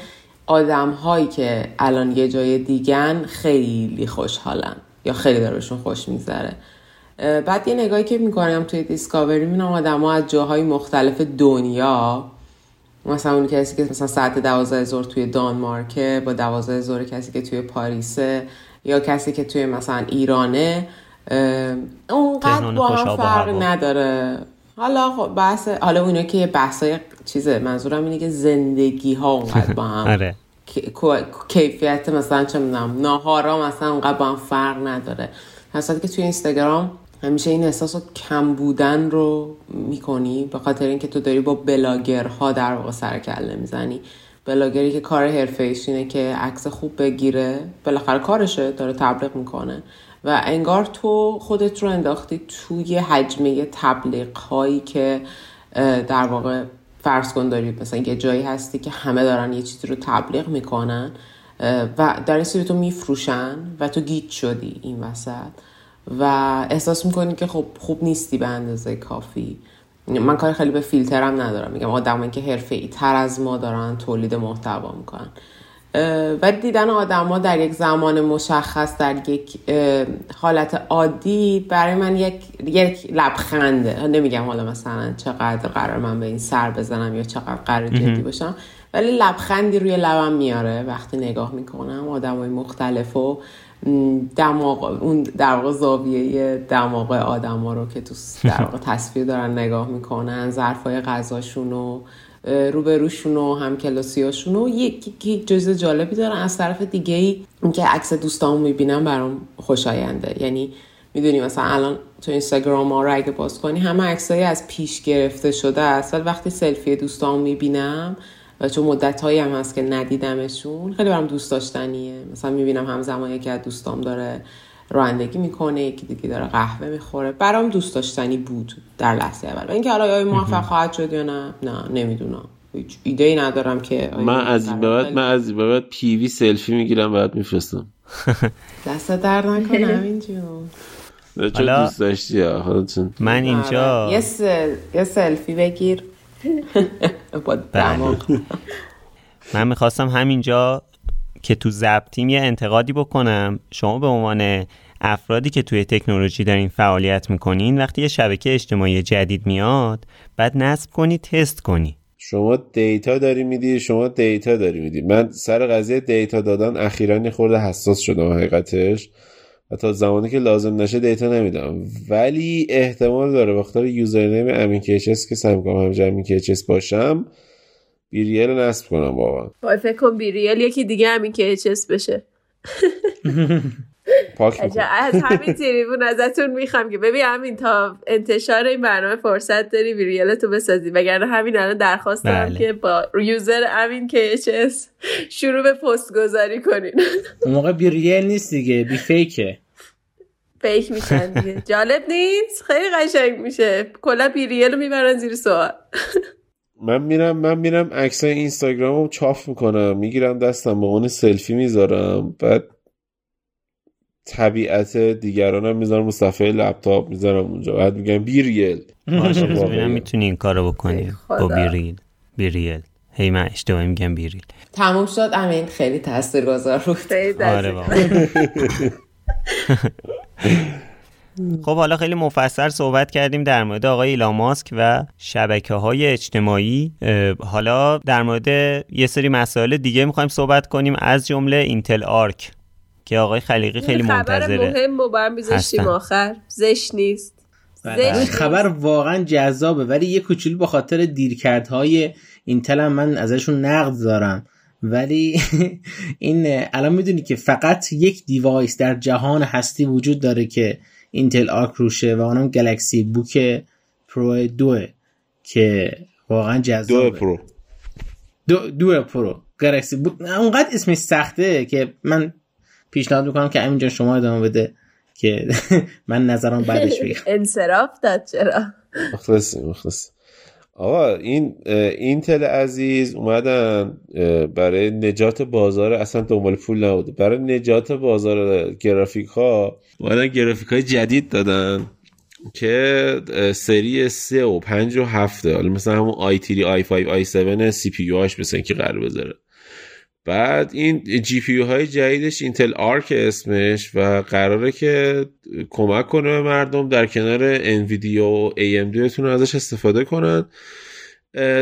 Speaker 4: آدم هایی که الان یه جای دیگن خیلی خوشحالن یا خیلی دارشون خوش میگذره. بعد یه نگاهی که می‌کنم توی دیسکاوری می‌بینم آدم ها از جاهای مختلف دنیا مثلا اون کسی که مثلا ساعت دوازده زور توی دانمارکه با دوازده زور کسی که توی پاریسه یا کسی که توی مثلا ایرانه اونقدر با هم فرق نداره. حالا خب بحث حالا اونو که بحثای چیزه منظورم اینه که زندگی ها اونقدر با هم آره. کیفیت مثلا چه می‌دونم ناهارا مثلا اونقدر با هم فرق نداره. حسابی که توی اینستاگرام همیشه این احساس کم بودن رو می‌کنی به خاطر اینکه تو داری با بلاگرها در واقع سر کله می‌زنی. بلاگری که کار حرفه اینه که عکس خوب بگیره بالاخره کارشه داره تبلیغ می‌کنه. و انگار تو خودت رو انداختی توی حجمه تبلیغ هایی که در واقع فرض کن داری مثلا یه جایی هستی که همه دارن یه چیزی رو تبلیغ می‌کنن و در این تو میفروشن و تو گیت شدی این وسط. و احساس می‌کنی که خب خوب نیستی به اندازه کافی. من کار خیلی به فیلترم ندارم. میگم آدمایی که حرفه ای تر از ما دارن تولید محتوا می‌کنن. و دیدن آدما در یک زمان مشخص در یک حالت عادی برای من یک یک لبخنده نمیگم حالا مثلا چقدر قرار من به این سر بزنم یا چقدر قرار جدی باشم. ولی لبخندی روی لبم میاره. وقتی نگاه می‌کنم آدمای مختلف و دماغ اون در واقع زاویه دماغ آدما رو که تو در واقع تصویر دارن نگاه می‌کنن ظرفای غذاشون و روبروشون و هم کلاسیاشون و یک جزء جالبی دارن. از طرف دیگه ای که عکس دوستامو می‌بینم برام خوشاینده. یعنی می‌دونی مثلا الان تو اینستاگرام ما رو اگه باز کنی همه عکسایی از پیش گرفته شده است. ولی وقتی سلفی دوستامو می‌بینم و چون مدت هایی هم هست که ندیدمشون خیلی برام دوست داشتنیه. مثلا می‌بینم همزمان یکی از دوستام داره رانندگی می‌کنه یکی دیگه داره قهوه می‌خوره. برام دوست داشتنی بود در لحظه اول. و اینکه حالا آیا موفق خواهد شد یا نه نه نمی‌دونم. هیچ ایده ای ندارم که
Speaker 2: من از این بعد من از این بعد پیوی سلفی می‌گیرم بعد میفرستم.
Speaker 4: دست در نکنم اینجور
Speaker 2: چون دوست داشتی؟
Speaker 1: من
Speaker 4: آره.
Speaker 1: اینجا
Speaker 4: یه, سل... یه سلفی بگیر. با دماغ
Speaker 1: من می‌خواستم همینجا که تو ضبطیم یه انتقادی بکنم. شما به عنوان افرادی که توی تکنولوژی دارین فعالیت می‌کنین وقتی یه شبکه اجتماعی جدید میاد بعد نصب کنی تست کنی.
Speaker 2: شما data داری میدی شما data داری میدی. من سر قضیه data دادن اخیرا خورده حساس شدم حقیقتش. و تا زمانی که لازم نشه data نمیدم. ولی احتمال داره بخاطر username امین KHS که سعی می‌کنم همجا امین KHS باشم BeReal نصب کنم واقعا.
Speaker 3: وای فکر کن BeReal یکی دیگه امین KHS بشه.
Speaker 2: پاک
Speaker 3: از همین تریبون ازتون می‌خوام که ببین همین تا انتشار این برنامه فرصت داری BeReal تو بسازی. وگرنه همین الان درخواست دارم
Speaker 1: بله.
Speaker 3: که با user امین KHS شروع به پست گذاری کنین.
Speaker 5: اون موقع BeReal نیست دیگه BeFake ه.
Speaker 3: fake میشن دیگه. جالب نیست؟ خیلی قشنگ میشه. کلا BeReal رو می‌برن زیر سوال.
Speaker 2: من میرم من میرم عکس اینستاگرام رو چاپ می‌کنم. می‌گیرم دستم به عنوان سلفی می‌ذارم. بعد طبیعت دیگرانم می‌ذارم رو صفحه لپتاپ می‌ذارم اونجا. بعد میگم BeReal.
Speaker 1: ببینم می‌تونی این کارو بکنی. با BeReal BeReal هی من اشتباهی میگم BeReal
Speaker 4: تموم شد. امین خیلی تاثیرگذار بود.
Speaker 1: آره واقعا خب حالا خیلی مفصل صحبت کردیم در مورد آقای ایلان ماسک و شبکه های اجتماعی حالا در مورد یه سری مسائل دیگه می‌خوایم صحبت کنیم. از جمله Intel Arc. که آقای خلیقی خیلی
Speaker 3: خبر
Speaker 1: منتظره
Speaker 3: مهم رو. آخر زشت نیست
Speaker 5: بله. این
Speaker 3: نیست.
Speaker 5: خبر واقعا جذابه ولی یه کوچولو به خاطر دیرکردهای اینتل هم من ازشون نقد دارم ولی این الان می‌دونی که فقط یک device در جهان هستی وجود داره که Intel Arc روشه و اونم Galaxy Book Pro دوه که واقعا جذابه
Speaker 2: دو Pro
Speaker 5: دو, دو Pro Galaxy Book اونقدر اسمش سخته که من پیشنهاد می‌کنم که همینجا شما ادامه بده که من نظرم بعدش بگم.
Speaker 3: انصراف داد چرا؟
Speaker 2: مخلصی مخلص آقا این اینتل عزیز اومدن برای نجات بازار اصلا دنبال پول نبوده. برای نجات بازار گرافیک ها اومدن گرافیک های جدید دادن که سری 3 و 5 و 7 حالا مثلا همون i3 i5 i7 CPU هاش مثلا که قرار بذاره. بعد این GPU های جدیدش Intel Arc اسمش و قراره که کمک کنه به مردم در کنار انویدیا و AMD بتونن ازش استفاده کنن.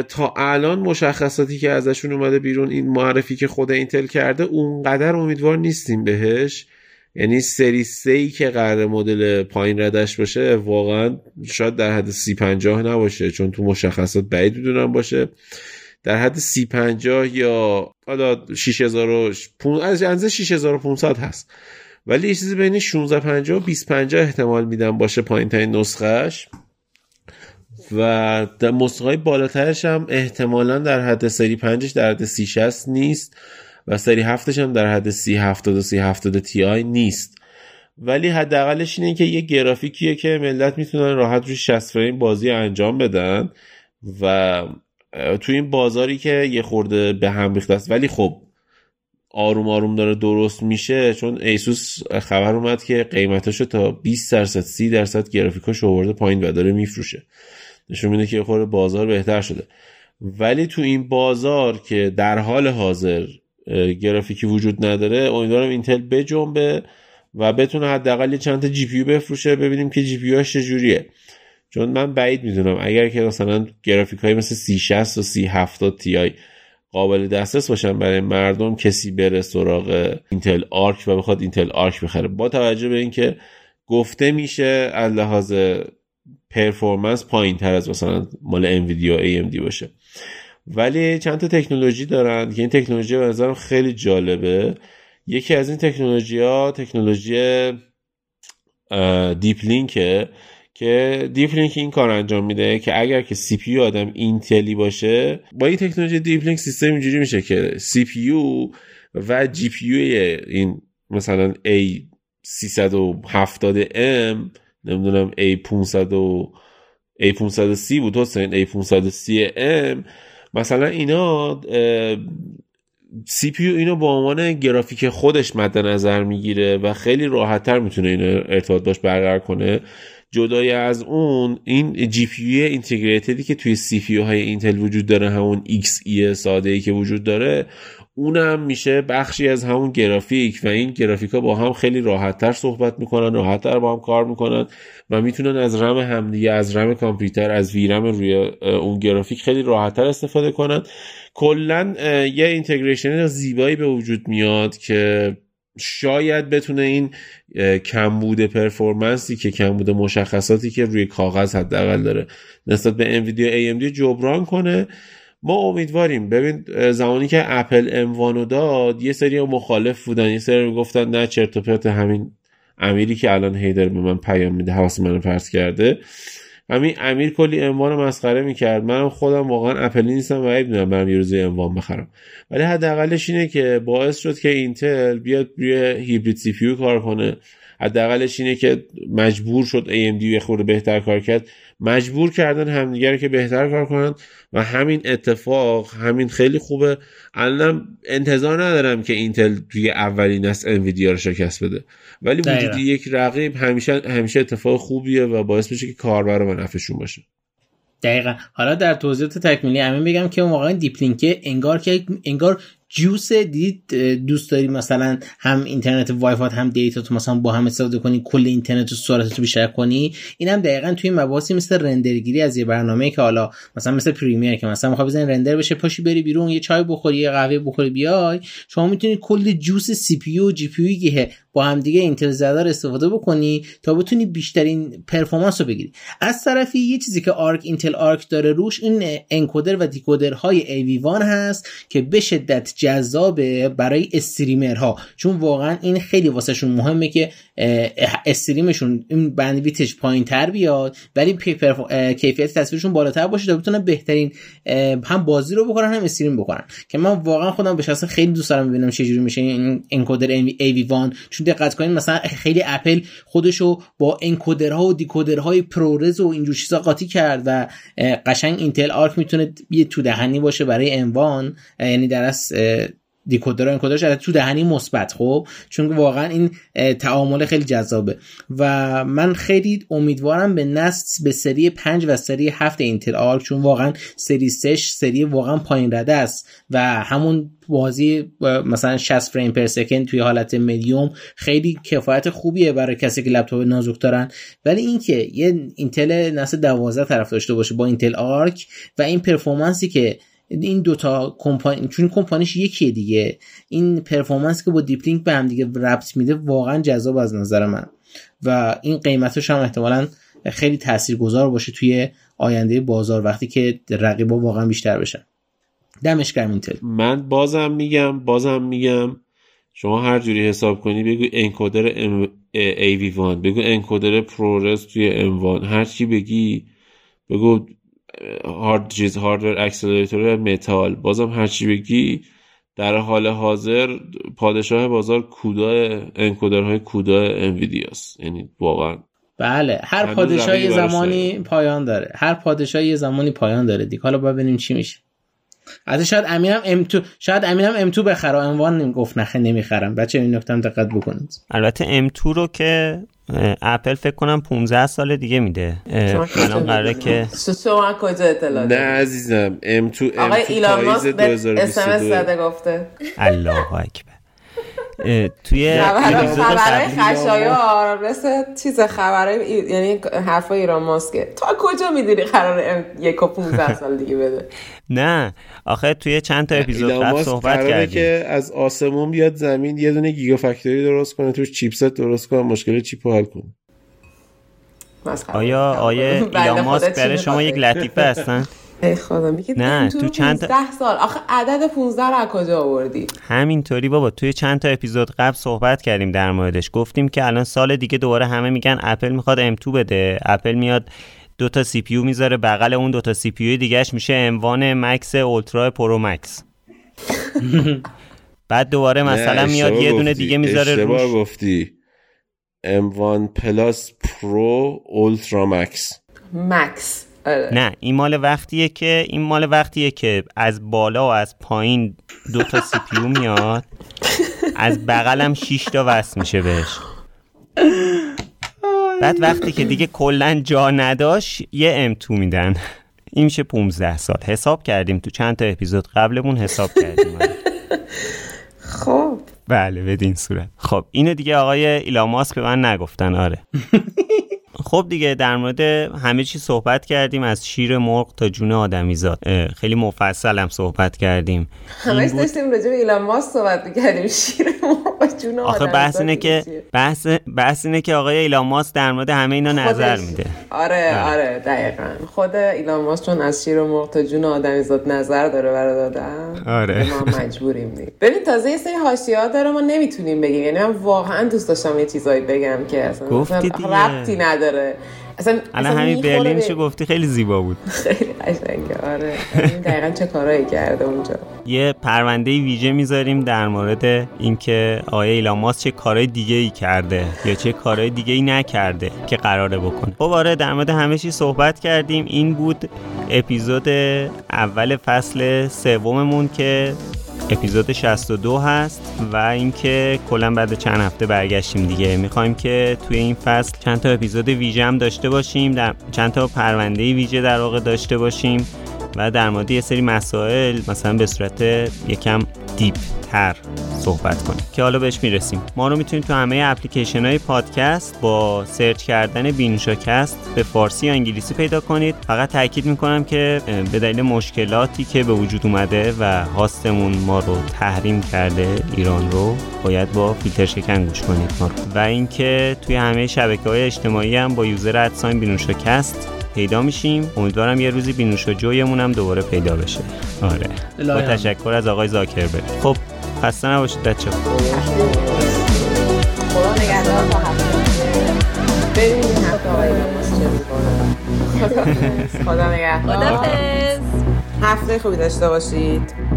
Speaker 2: تا الان مشخصاتی که ازشون اومده بیرون این معرفی که خود اینتل کرده اونقدر امیدوار نیستیم بهش. یعنی سری سی که قرار مدل پایین ردش باشه واقعا شاید در حد سی پنجاه نباشه چون تو مشخصات بعید می‌دونم باشه. در حد سی پنجاه یا حالا 6000 و پون- از اندازه 6500 هست. ولی یه چیزی بین 1650 و 2050 احتمال میدم باشه پایین ترین نسخهش و در نسخه بالاترش هم احتمالا در حد سری پنجش در حد سی شست نیست و سری هفتش هم در حد سی هفتاد و سی هفتاد تی آی نیست. ولی حداقلش اینه که یه گرافیکیه که ملت می‌تونن راحت روی 60 فریم بازی انجام بدن و توی این بازاری که یه خورده به هم ریخته است. ولی خب آروم آروم داره درست میشه چون ایسوس خبر اومد که قیمتاشو تا 20 درصد 30 درصد گرافیکاش آورده پایین و داره میفروشه. نشون میده که خورده بازار بهتر شده. ولی تو این بازار که در حال حاضر گرافیکی وجود نداره امیدوارم اینتل بجنبه و بتونه حداقل چند تا GPU بفروشه. ببینیم که GPU چجوریه. چون من بعید می‌دونم اگر که مثلا گرافیک های مثل 3060 و 3070 Ti قابل دسترس باشن برای مردم کسی بره سراغ اینتل آرک و بخواد اینتل آرک بخره. با توجه به اینکه گفته میشه از لحاظ performance پایین تر از مثلا مال انویدیا و AMD باشه. ولی چند تا تکنولوژی دارن. که این تکنولوژی به نظرم خیلی جالبه. یکی از این تکنولوژی ها تکنولوژی Deep Link ه که Deep Link این کار انجام میده که اگر که CPU آدم اینتلی باشه با این تکنولوژی Deep Link سیستم اینجوری میشه که CPU و GPU این مثلا A 370M نمی‌دونم A 500 و A 530 بود حسین A 530M مثلا اینا CPU اینو به عنوان گرافیک خودش مد نظر می‌گیره و خیلی راحت تر می‌تونه اینو ارتباط داشت برقرار کنه. جدای از اون این GPU integrated ی که توی CPU های اینتل وجود داره همون Xe ساده ای که وجود داره اونم میشه بخشی از همون گرافیک و این گرافیک با هم خیلی راحتتر صحبت می‌کنن راحتتر با هم کار می‌کنن و می‌تونن از رم همدیگه از رم کامپیوتر از ویرم روی اون گرافیک خیلی راحتتر استفاده کنن. کلا یه اینتگریشن زیبایی به وجود میاد که شاید بتونه این کمبود پرفورمنسی که کمبود مشخصاتی که روی کاغذ حداقل داره نسبت به انویدیا AMD جبران کنه. ما امیدواریم. ببین زمانی که اپل اموانو داد یه سری مخالف بودن. یه سری گفتن نه چرت و پرت همین امیری که الان هیدر به من پیام میده حواس منو پرس کرده. همین امیر کلی عنوان مسخره می‌کرد. منم خودم واقعا اپلی نیستم و می‌دونم برم یه روزی عنوان بخرم. ولی حداقلش اینه که باعث شد که اینتل بیاد روی هیبرید سی پیو کار کنه. حداقلش اینه که مجبور شد AMD یه خورده بهتر کار کرد. مجبور کردن همدیگه که بهتر کار کنن و همین اتفاق همین خیلی خوبه. الانم انتظار ندارم که اینتل توی اولین نسل انویدیا رو شکست بده. ولی وجود یک رقیب همیشه همیشه اتفاق خوبیه و باعث میشه که کاربرا به نفعشون باشه.
Speaker 5: دقیقا. حالا در توضیحات تکمیلی همین بگم که واقعا Deep Link انگار که انگار جوس دید دوست داری مثلا هم اینترنت وای فای هم دیتا تو مثلا با هم استفاده کنی کل اینترنت و سرعت رو بیشتر کنی؟ اینم دقیقا توی مباحثی مثل رندرگیری از یه برنامه که حالا مثلا مثل Premiere که مثلا می‌خوای بزنی رندر بشه پاشی بری بیرون یه چای بخوری یه قهوه بخوری بیای شما می‌تونی کل juice CPU و GPU که با هم دیگه اینتل زدار استفاده بکنی تا بتونی بیشترین performance رو بگیری. از طرفی یه چیزی که آرک اینتل آرک داره روش این encoder و decoder های AV1 هست که به شدت جذابه برای استریمرها. چون واقعا این خیلی واسهشون مهمه که استریمشون این bandwidth ش پایین تر بیاد ولی کیفیت تصویرشون بالاتر باشه تا بتونن بهترین هم بازی رو بکنن هم استریم بکنن. که من واقعا خودم به شخصه خیلی دوست دارم ببینم چه میشه این encoder AV1 چون دقت کنید مثلا خیلی اپل خودشو با encoder ها و decoder های ProRes و اینجور چیزا قاطی کرد و قشنگ اینتل آرک می‌تونه یه تو دهنی باشه برای M1 یعنی در decoder و encoder ش تو دهنی مثبت خب؟ چون واقعا این تعامل خیلی جذابه. و من خیلی امیدوارم به نسل به سری 5 و سری 7 اینتل آرک چون واقعا سری 6 سری واقعا پایین رده است و همون بازی مثلا 60 frame per second توی حالت مدیوم خیلی کفایت خوبیه برای کسی که لپتاپ نازک دارن. ولی اینکه یه اینتل نسل 12 طرف داشته باشه با اینتل آرک و این performance ی که این دوتا کمپانی چون کمپانیش یکیه دیگه این performance که با Deep Link به هم دیگه ربط میده واقعا جذاب از نظر من. و این قیمتش هم احتمالا خیلی تاثیرگذار باشه توی آینده بازار وقتی که رقیبا واقعا بیشتر بشن. دمش گرم اینتل.
Speaker 2: من بازم میگم بازم میگم شما هر جوری حساب کنی بگو encoder AV1 بگو encoder ProRes توی M1 هر چی بگی بگو هارد چیز hardware accelerator Metal بازم هرچی بگی در حال حاضر پادشاه بازار کودا انکودرهای کودا انویدیاست یعنی واقعا.
Speaker 5: بله هر پادشاه یه زمانی پایان داره. هر پادشاه یه زمانی پایان داره دیگه. حالا ببینیم چی میشه. از شاید امینم ام تو شاید امینم ام تو بخره. عنوان گفت نخه نمی‌خرم. بچه این نکته دقت بکنید.
Speaker 1: البته ام تو رو که اپل فکر کنم 15 سال دیگه میده. الان قراره که
Speaker 4: شما کجا اطلاع
Speaker 2: نه عزیزم ام تو
Speaker 4: ام آقای ایلان ماسک اسمس زده گفته.
Speaker 1: الله اکبر. توی
Speaker 4: خبرهای خشایار مثل چیز خبرهای یعنی حرفای ایران ماسکه تو قرار می‌دونی قرار یک و 15 سال دیگه بده؟
Speaker 1: نه. آخه توی چند تا اپیزود قبل صحبت کردیم.
Speaker 2: که از آسمون بیاد زمین یه دونه گیگا فکتوری درست کنه توش چیپست درست کنه مشکل چیپ حل کنه.
Speaker 1: آیا آیا ایلان ماسک برای شما یک لطیفه هستن؟
Speaker 4: ای خدا میگه
Speaker 1: نه، تو چند تا-
Speaker 4: 15 سال. آخه عدد 15 رو از کجا آوردی؟
Speaker 1: همینطوری بابا توی چند تا اپیزود قبل صحبت کردیم در موردش. گفتیم که الان سال دیگه دوباره همه میگن اپل می‌خواد M2 بده. اپل میاد دو تا CPU می‌ذاره بغل اون دو تا CPU دیگه‌ش میشه M1 Max Ultra Pro Max بعد دوباره مثلا میاد یه دونه. دیگه می‌ذاره
Speaker 2: اشتباه
Speaker 1: روش.
Speaker 2: گفتی. M1 Plus Pro Ultra Max
Speaker 4: Max آره.
Speaker 1: نه این مال وقتیه که این مال وقتیه که از بالا و از پایین دو تا CPU میاد. از بغلم 6 تا وصل میشه بهش. بعد وقتی که دیگه کلا جا نداشت یه M2 میدن. این میشه 15 سال. حساب کردیم تو چند تا اپیزود قبلمون حساب کردیم.
Speaker 4: خب.
Speaker 1: بله بدین صورت. خب اینو دیگه آقای ایلان ماسک به من نگفتن. آره. خب دیگه در مورد همه چی صحبت کردیم از شیر مرغ تا جون آدمیزاد. خیلی مفصل هم صحبت کردیم.
Speaker 4: همش داشتیم راجع به ایلان ماسک صحبت می‌کردیم شیر
Speaker 1: آخه بحث اینه که؟ بحث بحث اینه که آقای ایلان ماسک در مورد همه اینا نظر
Speaker 4: خودش-
Speaker 1: میده
Speaker 4: آره آره دقیقا خود ایلان ماسک چون از شیر و مرغ تا جون آدمی زاد نظر داره برای دادن
Speaker 1: آره.
Speaker 4: ما مجبوریم دیگه ببین تازه یه سری حاشیه‌ها داره ما نمی‌تونیم بگیم یعنی من واقعا دوست داشتم یه چیزایی بگم که اصلا
Speaker 1: گفتی
Speaker 4: اصلا. ربطی نداره اصلا
Speaker 1: الان همین برلینشو
Speaker 4: به-
Speaker 1: گفتی خیلی زیبا بود.
Speaker 4: خیلی قشنگه آره. دقیقا چه کارایی کرده اونجا.
Speaker 1: یه پرونده ویژه می‌ذاریم در مورد اینکه آقای ایلان ماسک چه کارهای دیگه ای کرده یا چه کارهای دیگه ای نکرده که قراره بکنه. خب آره در مورد همه چی صحبت کردیم. این بود اپیزود اول فصل سوممون که اپیزود 62 هست و اینکه کلا بعد چند هفته برگشتیم دیگه. می‌خوایم که توی این فصل چند تا اپیزود ویژه هم داشته باشیم در چند تا پرونده ویژه در واقع داشته باشیم. و در مورد یه سری مسائل مثلا به صورت یکم deep تر صحبت کنیم. که حالا بهش می‌رسیم. ما رو می‌تونید تو همه اپلیکیشن های پادکست با سرچ کردن بینوشاکست به فارسی یا انگلیسی پیدا کنید. فقط تاکید می‌کنم که به دلیل مشکلاتی که به وجود اومده و هاستمون ما رو تحریم کرده ایران رو باید با فیلتر شکن گوش کنید ما رو. و اینکه توی همه شبکه های اجتماعی هم با یوزر ادساین بینوشاکست پیدا میشیم. امیدوارم یه روزی بینوش و جویمون هم دوباره پیدا بشه. آره. با. تشکر از آقای زاکربرگ خب خسته نباشید بچه
Speaker 4: خدا نگهدار. تا هفته. خدا نگهدار هفته خوبی داشته باشید.